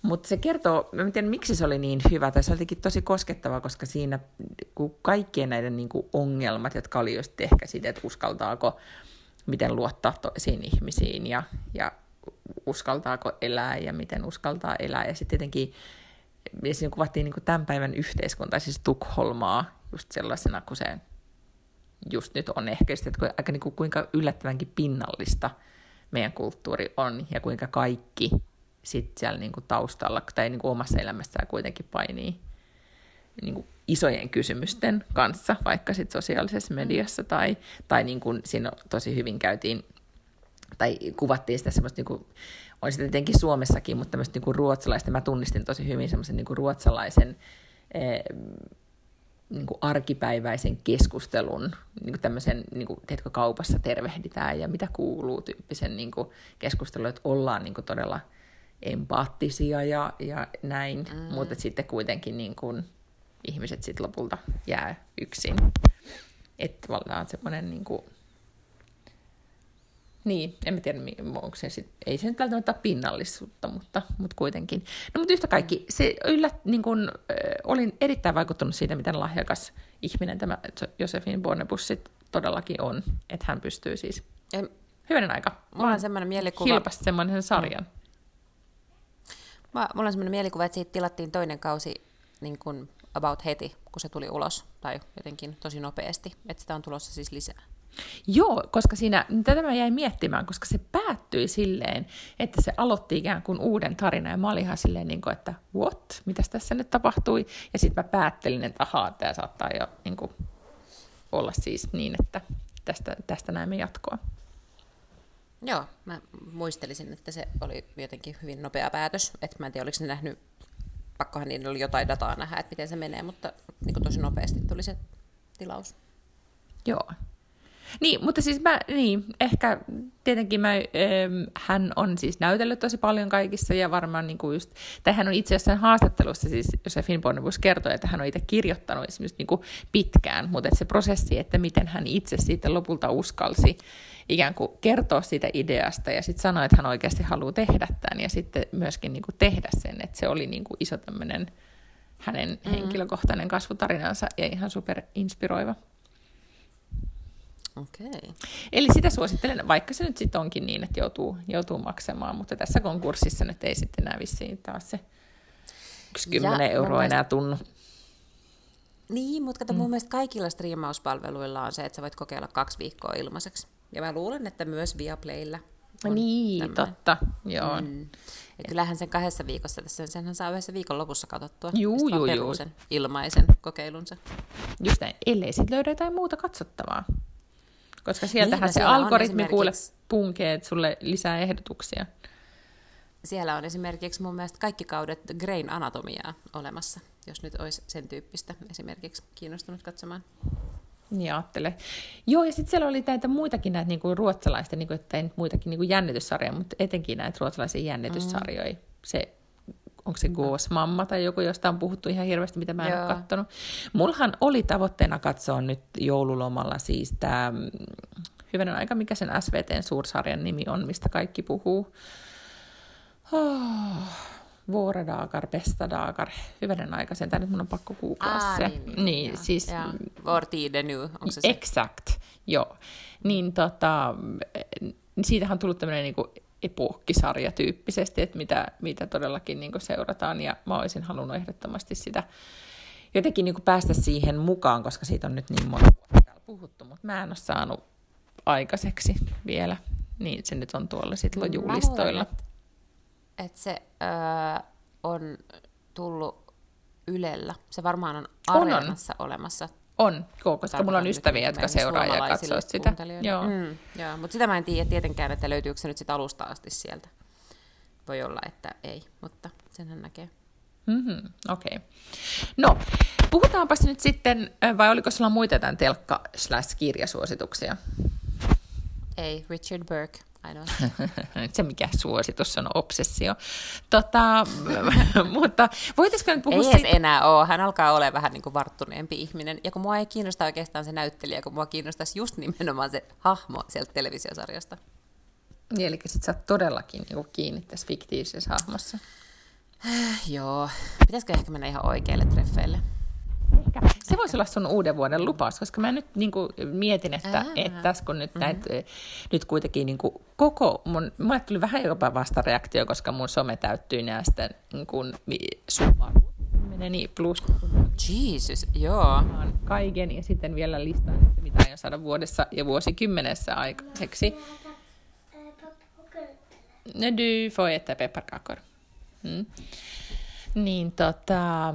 Mutta se kertoo, mä en tiedä miksi se oli niin hyvä, tai se oli tosi koskettava, koska siinä kun kaikkien näiden niin kuin ongelmat, jotka oli just ehkä siitä, että uskaltaako, miten luottaa toisiin ihmisiin ja, ja uskaltaako elää ja miten uskaltaa elää. Ja sitten tietenkin ja siinä kuvattiin niin kuin tämän päivän yhteiskunta, siis Tukholmaa just sellaisena kuin se just nyt on ehkä, että aika niin kuin kuinka yllättävänkin pinnallista – meidän kulttuuri on ja kuinka kaikki sit siellä niinku taustalla tai niinku omassa elämässään kuitenkin painii niinku isojen kysymysten kanssa, vaikka sit sosiaalisessa mediassa tai, tai niinku siinä tosi hyvin käytiin tai kuvattiin sitä semmoista, niinku, on sitä tietenkin Suomessakin, mutta tämmöistä niinku ruotsalaista, mä tunnistin tosi hyvin semmoisen niinku ruotsalaisen eh, niin kuin arkipäiväisen keskustelun, niin kuin tämmöisen, niin kuin, teetkö, kaupassa tervehditään ja mitä kuuluu tyyppisen niin kuin keskustelun, että ollaan niin kuin todella empaattisia ja, ja näin, mm. mutta sitten kuitenkin niin kuin, ihmiset sitten lopulta jää yksin. Että tavallaan semmoinen niin kuin, niin, en mä tiedä, onko se sit, ei se nyt välttämättä ole pinnallisuutta, mutta, mutta kuitenkin. No mutta yhtä kaikki, se yllä, niin kun, äh, olin erittäin vaikuttunut siitä, miten lahjakas ihminen tämä Josefin Bonnebus todellakin on, että hän pystyy siis en, hyvänen aika. Mulla on semmoinen mielikuva. Hilpasti semmoinen sarjan. Mm. Mä, mulla on semmoinen mielikuva, että siitä tilattiin toinen kausi niin kuin about heti, kun se tuli ulos, tai jotenkin tosi nopeasti, että sitä on tulossa siis lisää. Joo, koska siinä, tätä mä jäin miettimään, koska se päättyi silleen, että se aloitti ikään kuin uuden tarinan, ja mä olin ihan silleen, niin kuin, että what, mitäs tässä nyt tapahtui, ja sitten mä päättelin, että ahaa, tämä saattaa jo niin kuin, olla siis niin, että tästä, tästä näemme jatkoa. Joo, mä muistelisin, että se oli jotenkin hyvin nopea päätös, että mä en tiedä, oliko ne nähnyt, pakkohan niillä oli jotain dataa nähdä, että miten se menee, mutta niin kuin tosi nopeasti tuli se tilaus. Joo, niin, mutta siis mä, niin, ehkä tietenkin mä, ähm, hän on siis näytellyt tosi paljon kaikissa ja varmaan niin kuin just, tai hän on itse asiassa haastattelussa, siis Josefin Bonnebus kertoi, että hän on itse kirjoittanut esimerkiksi niin kuin pitkään, mutta että se prosessi, että miten hän itse siitä lopulta uskalsi ikään kuin kertoa siitä ideasta ja sitten sanoi, että hän oikeasti haluaa tehdä tämän ja sitten myöskin niin kuin tehdä sen, että se oli niin kuin iso tämmöinen hänen mm. henkilökohtainen kasvutarinansa ja ihan super inspiroiva. Okay. Eli sitä suosittelen, vaikka se nyt sitten onkin niin, että joutuu, joutuu maksamaan, mutta tässä konkurssissa nyt ei sitten enää vissiin taas se 10 euroa enää tunnu. Niin, mutta kato, mm. mun mielestä kaikilla striimauspalveluilla on se, että sä voit kokeilla kaksi viikkoa ilmaiseksi. Ja mä luulen, että myös Viaplaylla on Niin, tämmönen. totta, joo. Mm. Ja kyllähän sen kahdessa viikossa, tässä senhän saa yhdessä viikon lopussa katsottua. Juu, juu, juu. ilmaisen kokeilunsa. Just näin, ellei sitten löydä jotain muuta katsottavaa. Koska sieltähän Niin, se algoritmi kuule esimerkiksi- punkee sulle lisää ehdotuksia. Siellä on esimerkiksi mun mielestä kaikki kaudet Grain Anatomiaa olemassa, jos nyt olisi sen tyyppistä esimerkiksi kiinnostunut katsomaan. Niin ajattele. Joo, ja sitten siellä oli näitä muitakin näitä niinku ruotsalaisten, niinku, että ei nyt muitakin niinku jännityssarjoja, mutta etenkin näitä ruotsalaisia jännityssarjoja. Mm. Se, onko se Goos Mamma tai joku, josta on puhuttu ihan hirveästi, mitä mä en Joo. ole katsonut. Mullahan oli tavoitteena katsoa nyt joululomalla siis tämä, hyvänen aika, mikä sen SVTn suursarjan nimi on, mistä kaikki puhuu. Oh, Vårdagar, bästa dagar. Hyvänen aika, sen nyt mun on pakko googlaa se. niin siis Ja, Vår tid är nu, onko se se? Exakt, joo. Niin tota, siitähän on tullut tämmöinen niinku epokkisarja tyyppisesti, että mitä, mitä todellakin niinku seurataan, ja mä olisin halunnut ehdottomasti sitä jotenkin niinku päästä siihen mukaan, koska siitä on nyt niin monta vuotta täällä puhuttu, mutta mä en ole saanut aikaiseksi vielä, niin se nyt on tuolla sitten Mä lojulistoilla. luulen, Että se öö, on tullut Ylellä. Se varmaan on On, on. Areenassa olemassa. On, joo, koska mulla on ystäviä, jotka seuraa ja katsoo sitä. Joo. Mm, joo. Mutta sitä mä en tiedä tietenkään, että löytyykö se nyt sit alusta asti sieltä. Voi olla, että ei, mutta senhän näkee. Mm-hmm, Okei. Okay. No, puhutaanpas nyt sitten, vai oliko sulla muita jotain telkka-kirjasuosituksia? Ei, Richard Burke ainoa. [laughs] Se mikä suositus on obsessio. Tota, [laughs] mutta voitaisiko nyt puhua ei siitä? enää ole. Hän alkaa olla vähän niin kuin varttuneempi ihminen. Ja kun mua ei kiinnosta oikeastaan se näyttelijä, kun mua kiinnostaisi just nimenomaan se hahmo sieltä televisiosarjasta. Niin, eli sit sä oot todellakin niin kiinni tässä fiktiivisessä hahmossa. Joo. Pitäisikö ehkä mennä ihan oikeille treffeille? Ehkä. Se voisi olla sun uuden vuoden lupaus, koska mä nyt niin kuin mietin, että, että tässä kun nyt, näet, nyt kuitenkin niin kuin koko mun, mulle tuli vähän jopa vastareaktio, koska mun some täyttyy näistä niin kuin Subaru meneni plus Jesus, joo. kaiken ja sitten vielä listaan, että mitä aion saada vuodessa ja vuosikymmenessä aikaiseksi. No du får äta pepparkakor. Mm. Niin tota,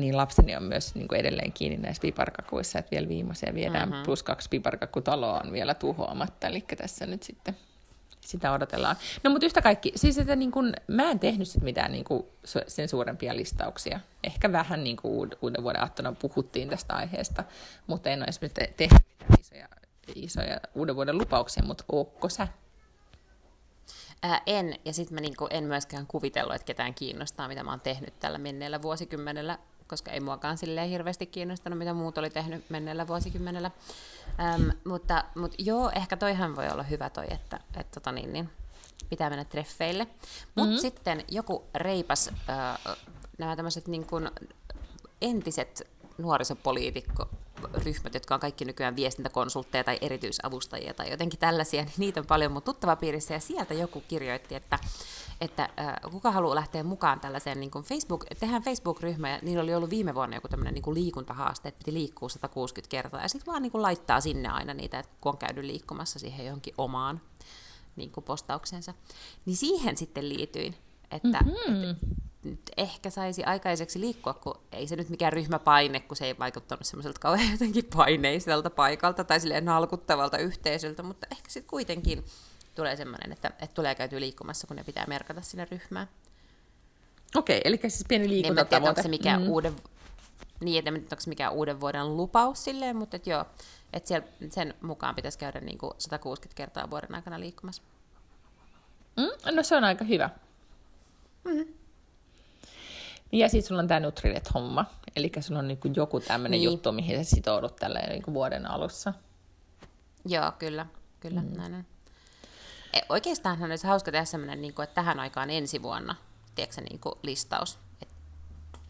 niin lapseni on myös niin kuin edelleen kiinni näissä piparkakuissa, että vielä viimeisiä viedään, mm-hmm. plus kaksi piparkakkutaloa on vielä tuhoamatta, eli tässä nyt sitten sitä odotellaan. No mutta yhtä kaikki, siis että niin kun, mä en tehnyt sit mitään niin kun, su- sen suurempia listauksia. Ehkä vähän niin kuin uuden vuoden aattona puhuttiin tästä aiheesta, mutta en ole esimerkiksi te- tehnyt mitään isoja, isoja uuden vuoden lupauksia, mutta ootko sä? Ää, en, ja sitten mä niinku en myöskään kuvitellut, että ketään kiinnostaa, mitä mä oon tehnyt tällä menneellä vuosikymmenellä, koska ei muakaan silleen hirveästi kiinnostanut, mitä muut oli tehnyt menneellä vuosikymmenellä. Äm, mutta, mutta joo, ehkä toihan voi olla hyvä toi, että et, tota niin, niin, pitää mennä treffeille. Mutta mm-hmm. sitten joku reipas, äh, nämä tämmöiset niin kuin entiset nuorisopoliitikkoryhmät, jotka on kaikki nykyään viestintäkonsultteja tai erityisavustajia tai jotenkin tällaisia, [laughs] niin niitä on paljon mun tuttavapiirissä ja sieltä joku kirjoitti, että, että äh, kuka haluaa lähteä mukaan tällaiseen niin Facebook, tehdään Facebook-ryhmä ja niillä oli ollut viime vuonna joku tämmöinen niin liikuntahaaste, että piti liikkua 160 kertaa ja sitten vaan niin kuin laittaa sinne aina niitä, että kun on käynyt liikkumassa siihen johonkin omaan niin kuin postauksensa. Niin siihen sitten liityin, että, mm-hmm. että nyt ehkä saisi aikaiseksi liikkua, kun ei se nyt mikään ryhmäpaine, kun se ei vaikuttanut semmoiselta kauhean [laughs] jotenkin paineiselta paikalta tai silleen nalkuttavalta yhteisöltä, mutta ehkä sitten kuitenkin tulee semmoinen, että, että tulee käyty liikkumassa, kun ne pitää merkata sinne ryhmään. Okei, eli siis pieni Niin en tiedä, onko liikuntatavoite. se mikään mm. uuden, niin, että onko se mikään uuden vuoden lupaus silleen, mutta et joo, että siellä, sen mukaan pitäisi käydä niin kuin 160 kertaa vuoden aikana liikkumassa. Mm, no se on aika hyvä. Mm. Ja sitten sulla on tämä Nutrilet-homma, eli sulla on niinku joku tämmöinen Niin. juttu, mihin sä sitoudut tällä niinku vuoden alussa. Joo, kyllä, kyllä, mm. näin on. E, oikeastaanhan olisi hauska tehdä semmoinen, niin kuin, että tähän aikaan ensi vuonna, tiedätkö, niin kuin listaus, että,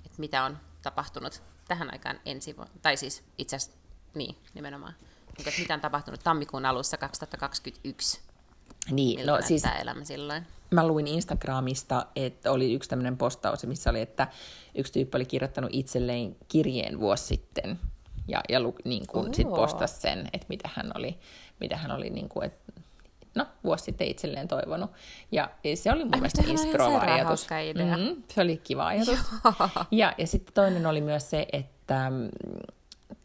että mitä on tapahtunut tähän aikaan ensi vuonna, tai siis itse asiassa, niin, nimenomaan, niin että mitä on tapahtunut tammikuun alussa 2021, Niin, miltä no siis elämä silloin. mä luin Instagramista, että oli yksi tämmöinen postaus, missä oli, että yksi tyyppi oli kirjoittanut itselleen kirjeen vuosi sitten ja, ja lu, niin kuin sit postasi sen, että mitä hän oli, mitä hän oli niin kuin, että, no, vuosi sitten itselleen toivonut. Ja se oli mun Ai, mielestä inspiroiva sairaan ajatus. Mm, se oli kiva ajatus. [laughs] Ja, ja sitten toinen oli myös se, että mm,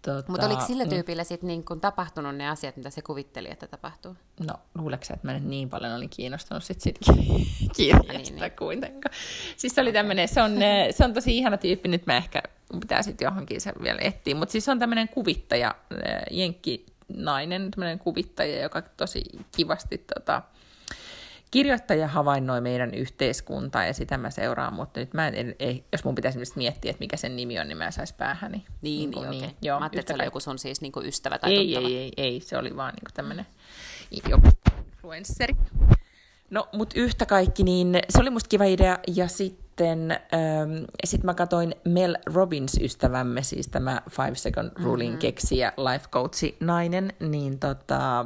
Tota, Mutta oliko sillä niin- tyypillä sitten niin kun tapahtunut ne asiat, mitä se kuvitteli, että tapahtuu? No, luuleeko että mä nyt niin paljon olin kiinnostunut sit siitä ki- [laughs] kirjasta niin, niin. kuitenkaan. Siis se oli tämmönen, se on, [laughs] se on tosi ihana tyyppi, nyt mä ehkä pitää sitten johonkin sen vielä etsiä, mutta siis se on tämmöinen kuvittaja, eh, jenkkinainen, tämmöinen kuvittaja, joka tosi kivasti tota, kirjoittaja havainnoi meidän yhteiskuntaa ja sitä mä seuraan, mutta nyt mä en, ei, jos mun pitäisi miettiä, että mikä sen nimi on, niin mä en saisi päähäni. Niin, kuin niin, okei. Joo, Mä ajattelin, että se oli joku sun siis niin ystävä tai ei, tuttava. ei, ei, ei, se oli vaan niinku tämmönen joku influensseri. No, mut yhtä kaikki, niin se oli musta kiva idea, ja sitten ähm, sit mä katsoin Mel Robbins ystävämme, siis tämä Five Second Rulin mm-hmm. keksijä, life coachi nainen, niin tota,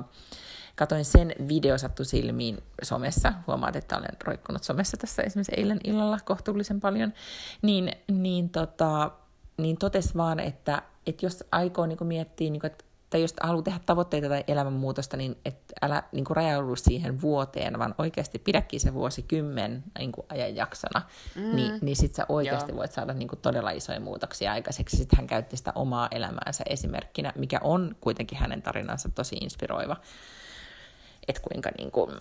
katoin sen video sattu silmiin somessa, huomaat, että olen roikkunut somessa tässä esimerkiksi eilen illalla kohtuullisen paljon, niin, niin, tota, niin totes vaan, että, että jos aikoo niin miettiä, niin kuin, että tai jos haluaa tehdä tavoitteita tai elämänmuutosta, niin et älä niin kuin rajaudu siihen vuoteen, vaan oikeasti pidäkin se vuosikymmen niin kuin ajanjaksona, mm. niin, niin sit sä oikeasti Joo. voit saada niin kuin todella isoja muutoksia aikaiseksi. Sitten hän käytti sitä omaa elämäänsä esimerkkinä, mikä on kuitenkin hänen tarinansa tosi inspiroiva että kuinka niin kuin,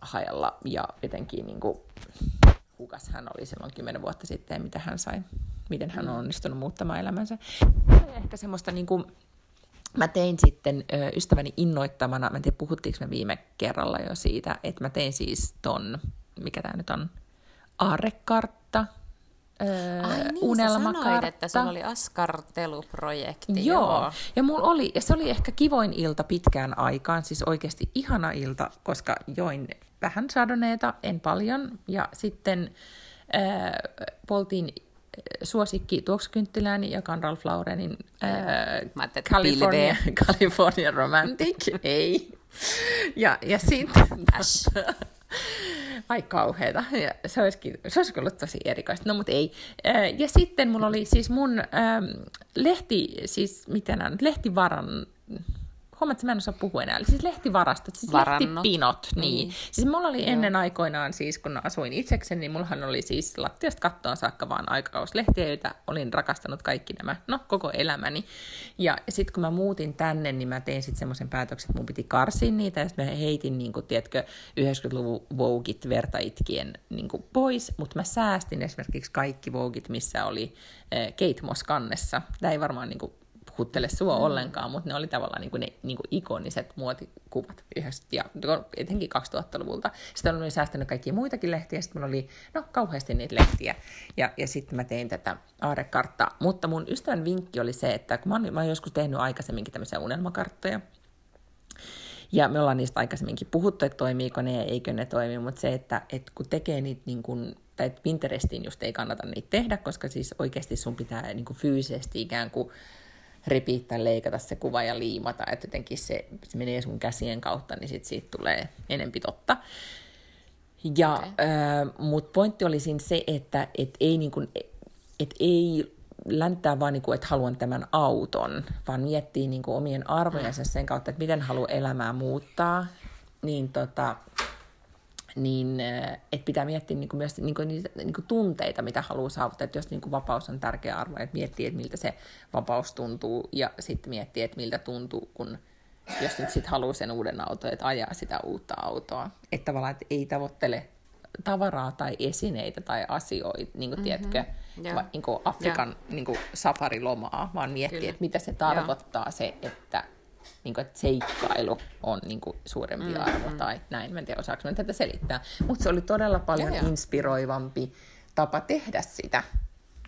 hajalla ja jotenkin niin kuin, hukas hän oli silloin kymmenen vuotta sitten ja mitä hän sai, miten hän on onnistunut muuttamaan elämänsä. Ja ehkä semmoista niin kuin, mä tein sitten ystäväni innoittamana, mä en tiedä puhuttiinko me viime kerralla jo siitä, että mä tein siis ton, mikä tämä nyt on, aarrekartta, Ai niin, sä unelmakartta. sanoit, että sulla oli askarteluprojekti. Joo, ja, mulla oli, ja se oli ehkä kivoin ilta pitkään aikaan, siis oikeasti ihana ilta, koska join vähän sadoneita, en paljon, ja sitten äh, poltiin äh, suosikki tuoksukynttilääni, joka on Ralph Laurenin äh, että California. [laughs] California Romantic, ei. Ja, ja sitten... Ai kauheeta. Se, olisikin, se olisi ollut tosi erikoista. No, mutta ei. Ja sitten mulla oli siis mun ähm, lehti, siis nämä nyt, lehtivaran, huomaat, että mä en osaa puhua enää, Eli siis lehtivarastot, siis Varannot. lehtipinot. Niin. Niin. Siis mulla oli ennen aikoinaan, siis kun asuin itsekseni, niin mullahan oli siis lattiasta kattoon saakka vaan aikakauslehtiä, joita olin rakastanut kaikki nämä, no koko elämäni. Ja sitten kun mä muutin tänne, niin mä tein sitten semmoisen päätöksen, että mun piti karsia niitä, ja sitten mä heitin, niin kuin, tiedätkö, 90-luvun Vogit verta itkien niin kuin pois, mutta mä säästin esimerkiksi kaikki Vogit, missä oli äh, Kate Moss kannessa. Tämä ei varmaan niin kuin, puhuttele sua mm. ollenkaan, mutta ne oli tavallaan niin kuin ne niin kuin ikoniset muotikuvat 90- ja etenkin 2000-luvulta. Sitten olin säästänyt kaikkia muitakin lehtiä, sitten mulla oli no, kauheasti niitä lehtiä, ja, ja sitten mä tein tätä aarekarttaa. Mutta mun ystävän vinkki oli se, että kun mä oon, mä oon joskus tehnyt aikaisemminkin tämmöisiä unelmakarttoja, ja me ollaan niistä aikaisemminkin puhuttu, että toimiiko ne ja eikö ne toimi, mutta se, että, että kun tekee niitä niin kuin, tai että Pinterestiin just ei kannata niitä tehdä, koska siis oikeasti sun pitää niin kuin fyysisesti ikään kuin repiä tai leikata se kuva ja liimata, että jotenkin se, se menee sun käsien kautta, niin sit siitä tulee enempi totta. Ja, okay. äh, mutta pointti oli siinä se, että et ei, niin kuin, et ei länttää vaan, niin kuin, että haluan tämän auton, vaan miettii niin kuin omien arvojensa sen kautta, että miten haluaa elämää muuttaa, niin, tota, niin äh, että pitää miettiä niin kuin myös niin kuin niitä niin kuin tunteita, mitä haluaa saavuttaa. Että jos niin kuin vapaus on tärkeä arvo, että miettii, että miltä se vapaus tuntuu, ja sitten miettii, että miltä tuntuu, kun jos nyt sitten haluaa sen uuden auton, että ajaa sitä uutta autoa. Että tavallaan että ei tavoittele tavaraa tai esineitä tai asioita, niin kuin, mm-hmm. tiedätkö, Joo. va, niin kuin Afrikan niin kuin safarilomaa, vaan miettii, Kyllä. että mitä se tarkoittaa se, että, niin kuin, että seikkailu on niin kuin, suurempi mm-hmm. arvo tai näin. Mä en tiedä, osaako mä tätä selittää. Mutta se oli todella paljon joo. inspiroivampi tapa tehdä sitä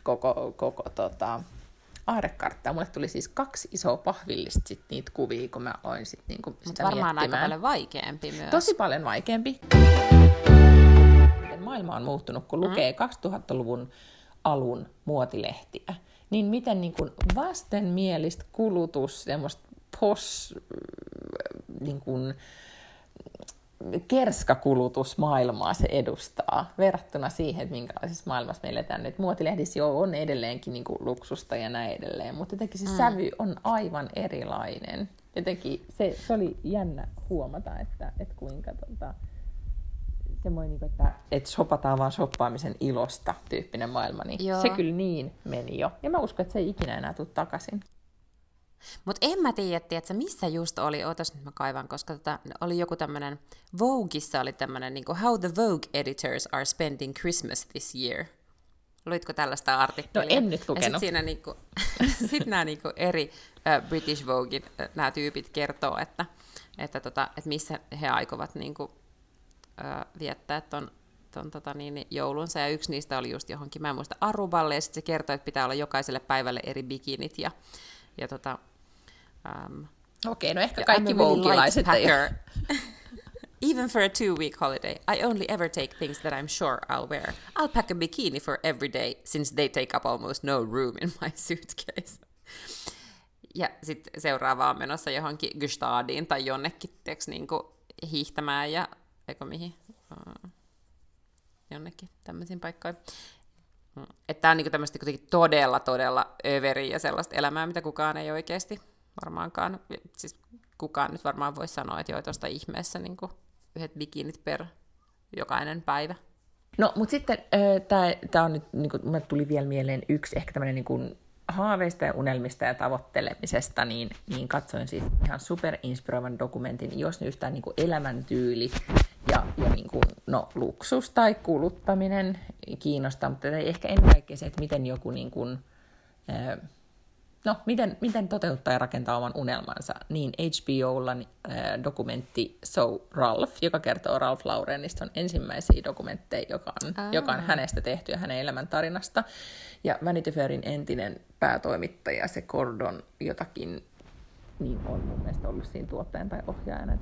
koko, koko tota, aarekarttaa. Mulle tuli siis kaksi isoa pahvillista sit niitä kuvia, kun mä aloin sit niinku sitä varmaan aika miettimään. paljon vaikeampi myös. Tosi paljon vaikeampi. Miten maailma on muuttunut, kun lukee 2000-luvun alun muotilehtiä, niin miten niin kuin vastenmielistä kulutus, semmoista pos, niin kuin, kerskakulutus maailmaa se edustaa verrattuna siihen, että minkälaisessa maailmassa me eletään nyt. Muotilehdissä jo on edelleenkin niin kuin luksusta ja näin edelleen, mutta jotenkin se mm. sävy on aivan erilainen. Jotenkin se, se oli jännä huomata, että, että kuinka tota, semmoinen, niin kuin, että, että shopataan vaan shoppaamisen ilosta tyyppinen maailma, niin Joo. se kyllä niin meni jo. Ja mä uskon, että se ei ikinä enää tule takaisin. Mutta en mä tiedä, että missä just oli, ootas nyt mä kaivan, koska tota, oli joku tämmönen, Vogueissa oli tämmönen, niin How the Vogue editors are spending Christmas this year. Luitko tällaista artikkelia? No en nyt lukenut. Ja sitten siinä niinku, [laughs] sit nämä niinku eri uh, British Voguein uh, nämä tyypit kertoo, että, että, tota, että missä he aikovat niinku, uh, viettää ton, ton tota niin, joulunsa. Ja yksi niistä oli just johonkin, mä en muista, Aruballe, ja sitten se kertoi, että pitää olla jokaiselle päivälle eri bikinit. Ja, ja tota, um, Okei, no ehkä kaikki vougilaiset ei [laughs] Even for a two-week holiday, I only ever take things that I'm sure I'll wear. I'll pack a bikini for every day, since they take up almost no room in my [laughs] suitcase. Ja sitten seuraava on menossa johonkin Gustadiin tai jonnekin teks, niin hiihtämään ja, eikö mihin, uh, jonnekin tämmöisiin paikkoihin. Mm. Että tämä on niin tämmöistä todella, todella överiä ja sellaista elämää, mitä kukaan ei oikeasti varmaankaan, siis kukaan nyt varmaan voi sanoa, että joo, tuosta ihmeessä niin yhdet bikinit per jokainen päivä. No, mutta sitten tämä on nyt, niin kuin, tuli vielä mieleen yksi ehkä tämmöinen niin haaveista ja unelmista ja tavoittelemisesta, niin, niin katsoin siis ihan superinspiroivan dokumentin, jos nyt yhtään niin elämäntyyli ja, ja niin kuin, no, luksus tai kuluttaminen kiinnostaa, mutta ehkä ennen kaikkea se, että miten joku niin kuin, no, miten, miten toteuttaa ja rakentaa oman unelmansa, niin HBOlla äh, dokumentti So Ralph, joka kertoo Ralph Laurenista, on ensimmäisiä dokumentteja, joka on, joka on hänestä tehty ja hänen elämäntarinasta. Ja Vanity Fairin entinen päätoimittaja, se Gordon jotakin, niin on mun mielestä ollut siinä tuottajan tai ohjaajana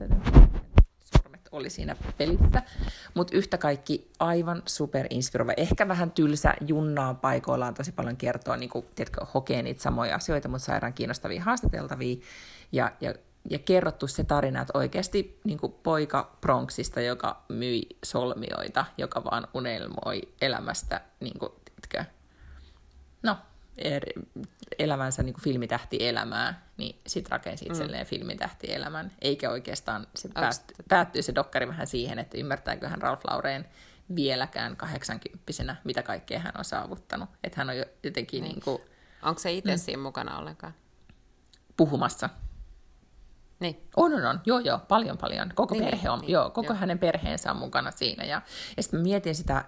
oli siinä pelissä. Mutta yhtä kaikki aivan super inspiroiva. Ehkä vähän tylsä junnaa paikoillaan tosi paljon kertoa, niin kuin, tiedätkö, hokee niitä samoja asioita, mutta sairaan kiinnostavia haastateltavia. Ja, ja, ja kerrottu se tarina, että oikeasti niin poika Bronxista, joka myi solmioita, joka vaan unelmoi elämästä, niin kuin, tiedätkö, no, elämänsä niin filmitähti elämää, niin sitten rakensi itselleen mm. filmitähti elämän, eikä oikeastaan se päät, päättyy se dokkari vähän siihen, että ymmärtääkö hän Ralph Laureen vieläkään 80 mitä kaikkea hän on saavuttanut. Että hän on jotenkin niin. niin kuin, Onko se itse mm. siinä mukana ollenkaan? Puhumassa. Niin. On, on, on. Joo, joo, paljon, paljon. Koko niin, perhe on, niin, joo, koko joo. hänen perheensä on mukana siinä. Ja, ja sitten mietin sitä,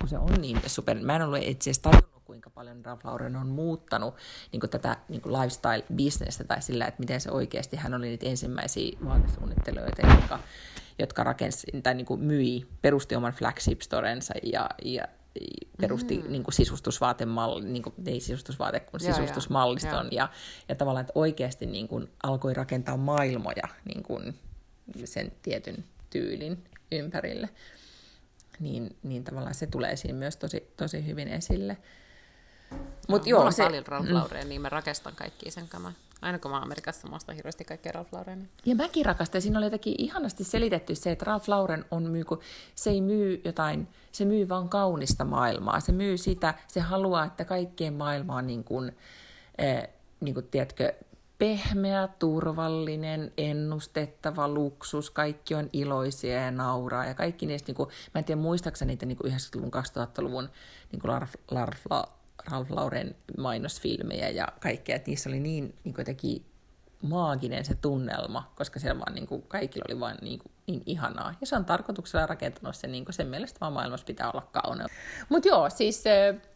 kun se on niin super, mä en ollut itse asiassa tajunnut, kuinka paljon Ralph Lauren on muuttanut niin kuin tätä niin kuin lifestyle-bisnestä tai sillä, että miten se oikeasti, hän oli niitä ensimmäisiä vaatesuunnittelijoita, jotka, jotka rakensi tai niin kuin myi, perusti oman flagship storensa ja, ja perusti mm. niin kuin sisustusvaatemalli, niin kuin, ei sisustusvaate, kuin ja, sisustusmalliston, ja, ja, ja tavallaan, että oikeasti niin kuin, alkoi rakentaa maailmoja niin kuin, sen tietyn tyylin ympärille. Niin, niin tavallaan se tulee siinä myös tosi, tosi hyvin esille. Mut no, joo, mulla on se... paljon Ralph mm. Lauren, niin mä rakastan kaikki sen kamaa. Aina kun mä Amerikassa, mä ostan hirveästi kaikkea Ralph Lauren. Ja mäkin rakastan. Siinä oli jotenkin ihanasti selitetty se, että Ralph Lauren on myy, kun se ei myy jotain, se myy vaan kaunista maailmaa. Se myy sitä, se haluaa, että kaikkien maailma on niin kuin, eh, niin kuin tiedätkö, pehmeä, turvallinen, ennustettava luksus, kaikki on iloisia ja nauraa ja kaikki niistä, niin kuin, mä en tiedä muistaakseni niitä niin kuin 90-luvun, 2000-luvun niin kuin Ralph, Ralph, Ralph Lauren mainosfilmejä ja kaikkea, että niissä oli niin, niin jotenkin maaginen se tunnelma, koska siellä vaan niin kuin, kaikilla oli vain niin, kuin, niin ihanaa. Ja se on tarkoituksella rakentanut sen, niin kuin sen mielestä vaan maailmassa pitää olla kaunea. Mutta joo, siis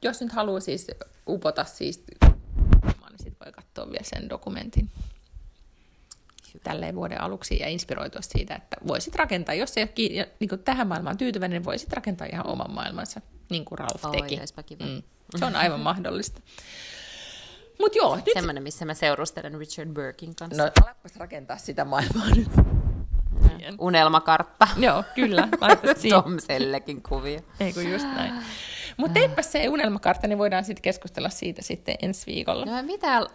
jos nyt haluaa siis upota siis, niin sitten voi katsoa vielä sen dokumentin tälleen vuoden aluksi ja inspiroitua siitä, että voisit rakentaa, jos ei ole niin kuin tähän maailmaan tyytyväinen, niin voisit rakentaa ihan oman maailmansa, niin kuin Ralf oh, teki. Mm. Se on aivan mahdollista. Mut joo, nyt... Semmoinen, missä mä seurustelen Richard Burkin kanssa. No, alapas rakentaa sitä maailmaa nyt. Unelmakartta. Joo, kyllä. [laughs] Tom Sellekin kuvia. Ei kun just näin. Mutta teipä se unelmakartta, niin voidaan sitten keskustella siitä sitten ensi viikolla. No mitä,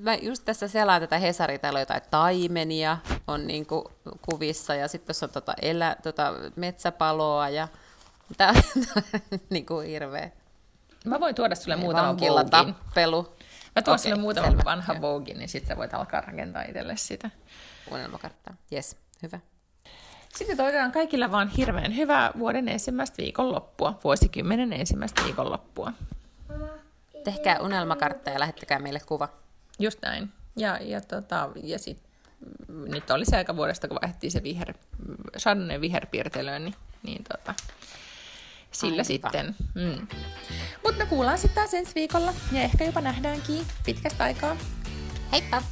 mä just tässä selaan tätä Hesaria, täällä on jotain taimenia on niinku kuvissa ja sitten tuossa on tota, elä, tota metsäpaloa ja tää [laughs] on niinku hirveä. Mä voin tuoda sulle muutaman tappelu. Mä tuon okay, sulle muutaman selvä. vanha Vogin, niin sitten voit alkaa rakentaa itselle sitä. Unelmakarttaa. Yes, hyvä. Sitten toivotetaan kaikilla vaan hirveän hyvää vuoden ensimmäistä viikonloppua, vuosikymmenen ensimmäistä viikonloppua. Tehkää unelmakartta ja lähettäkää meille kuva. Just näin. Ja, ja, tota, ja sit, nyt oli se aika vuodesta, kun vaihdettiin se viher, Chardonnay viherpiirtelöön, niin, niin tota, sillä Aipa. sitten. Mm. Mutta me kuullaan sitten taas ensi viikolla ja ehkä jopa nähdäänkin pitkästä aikaa. Heippa!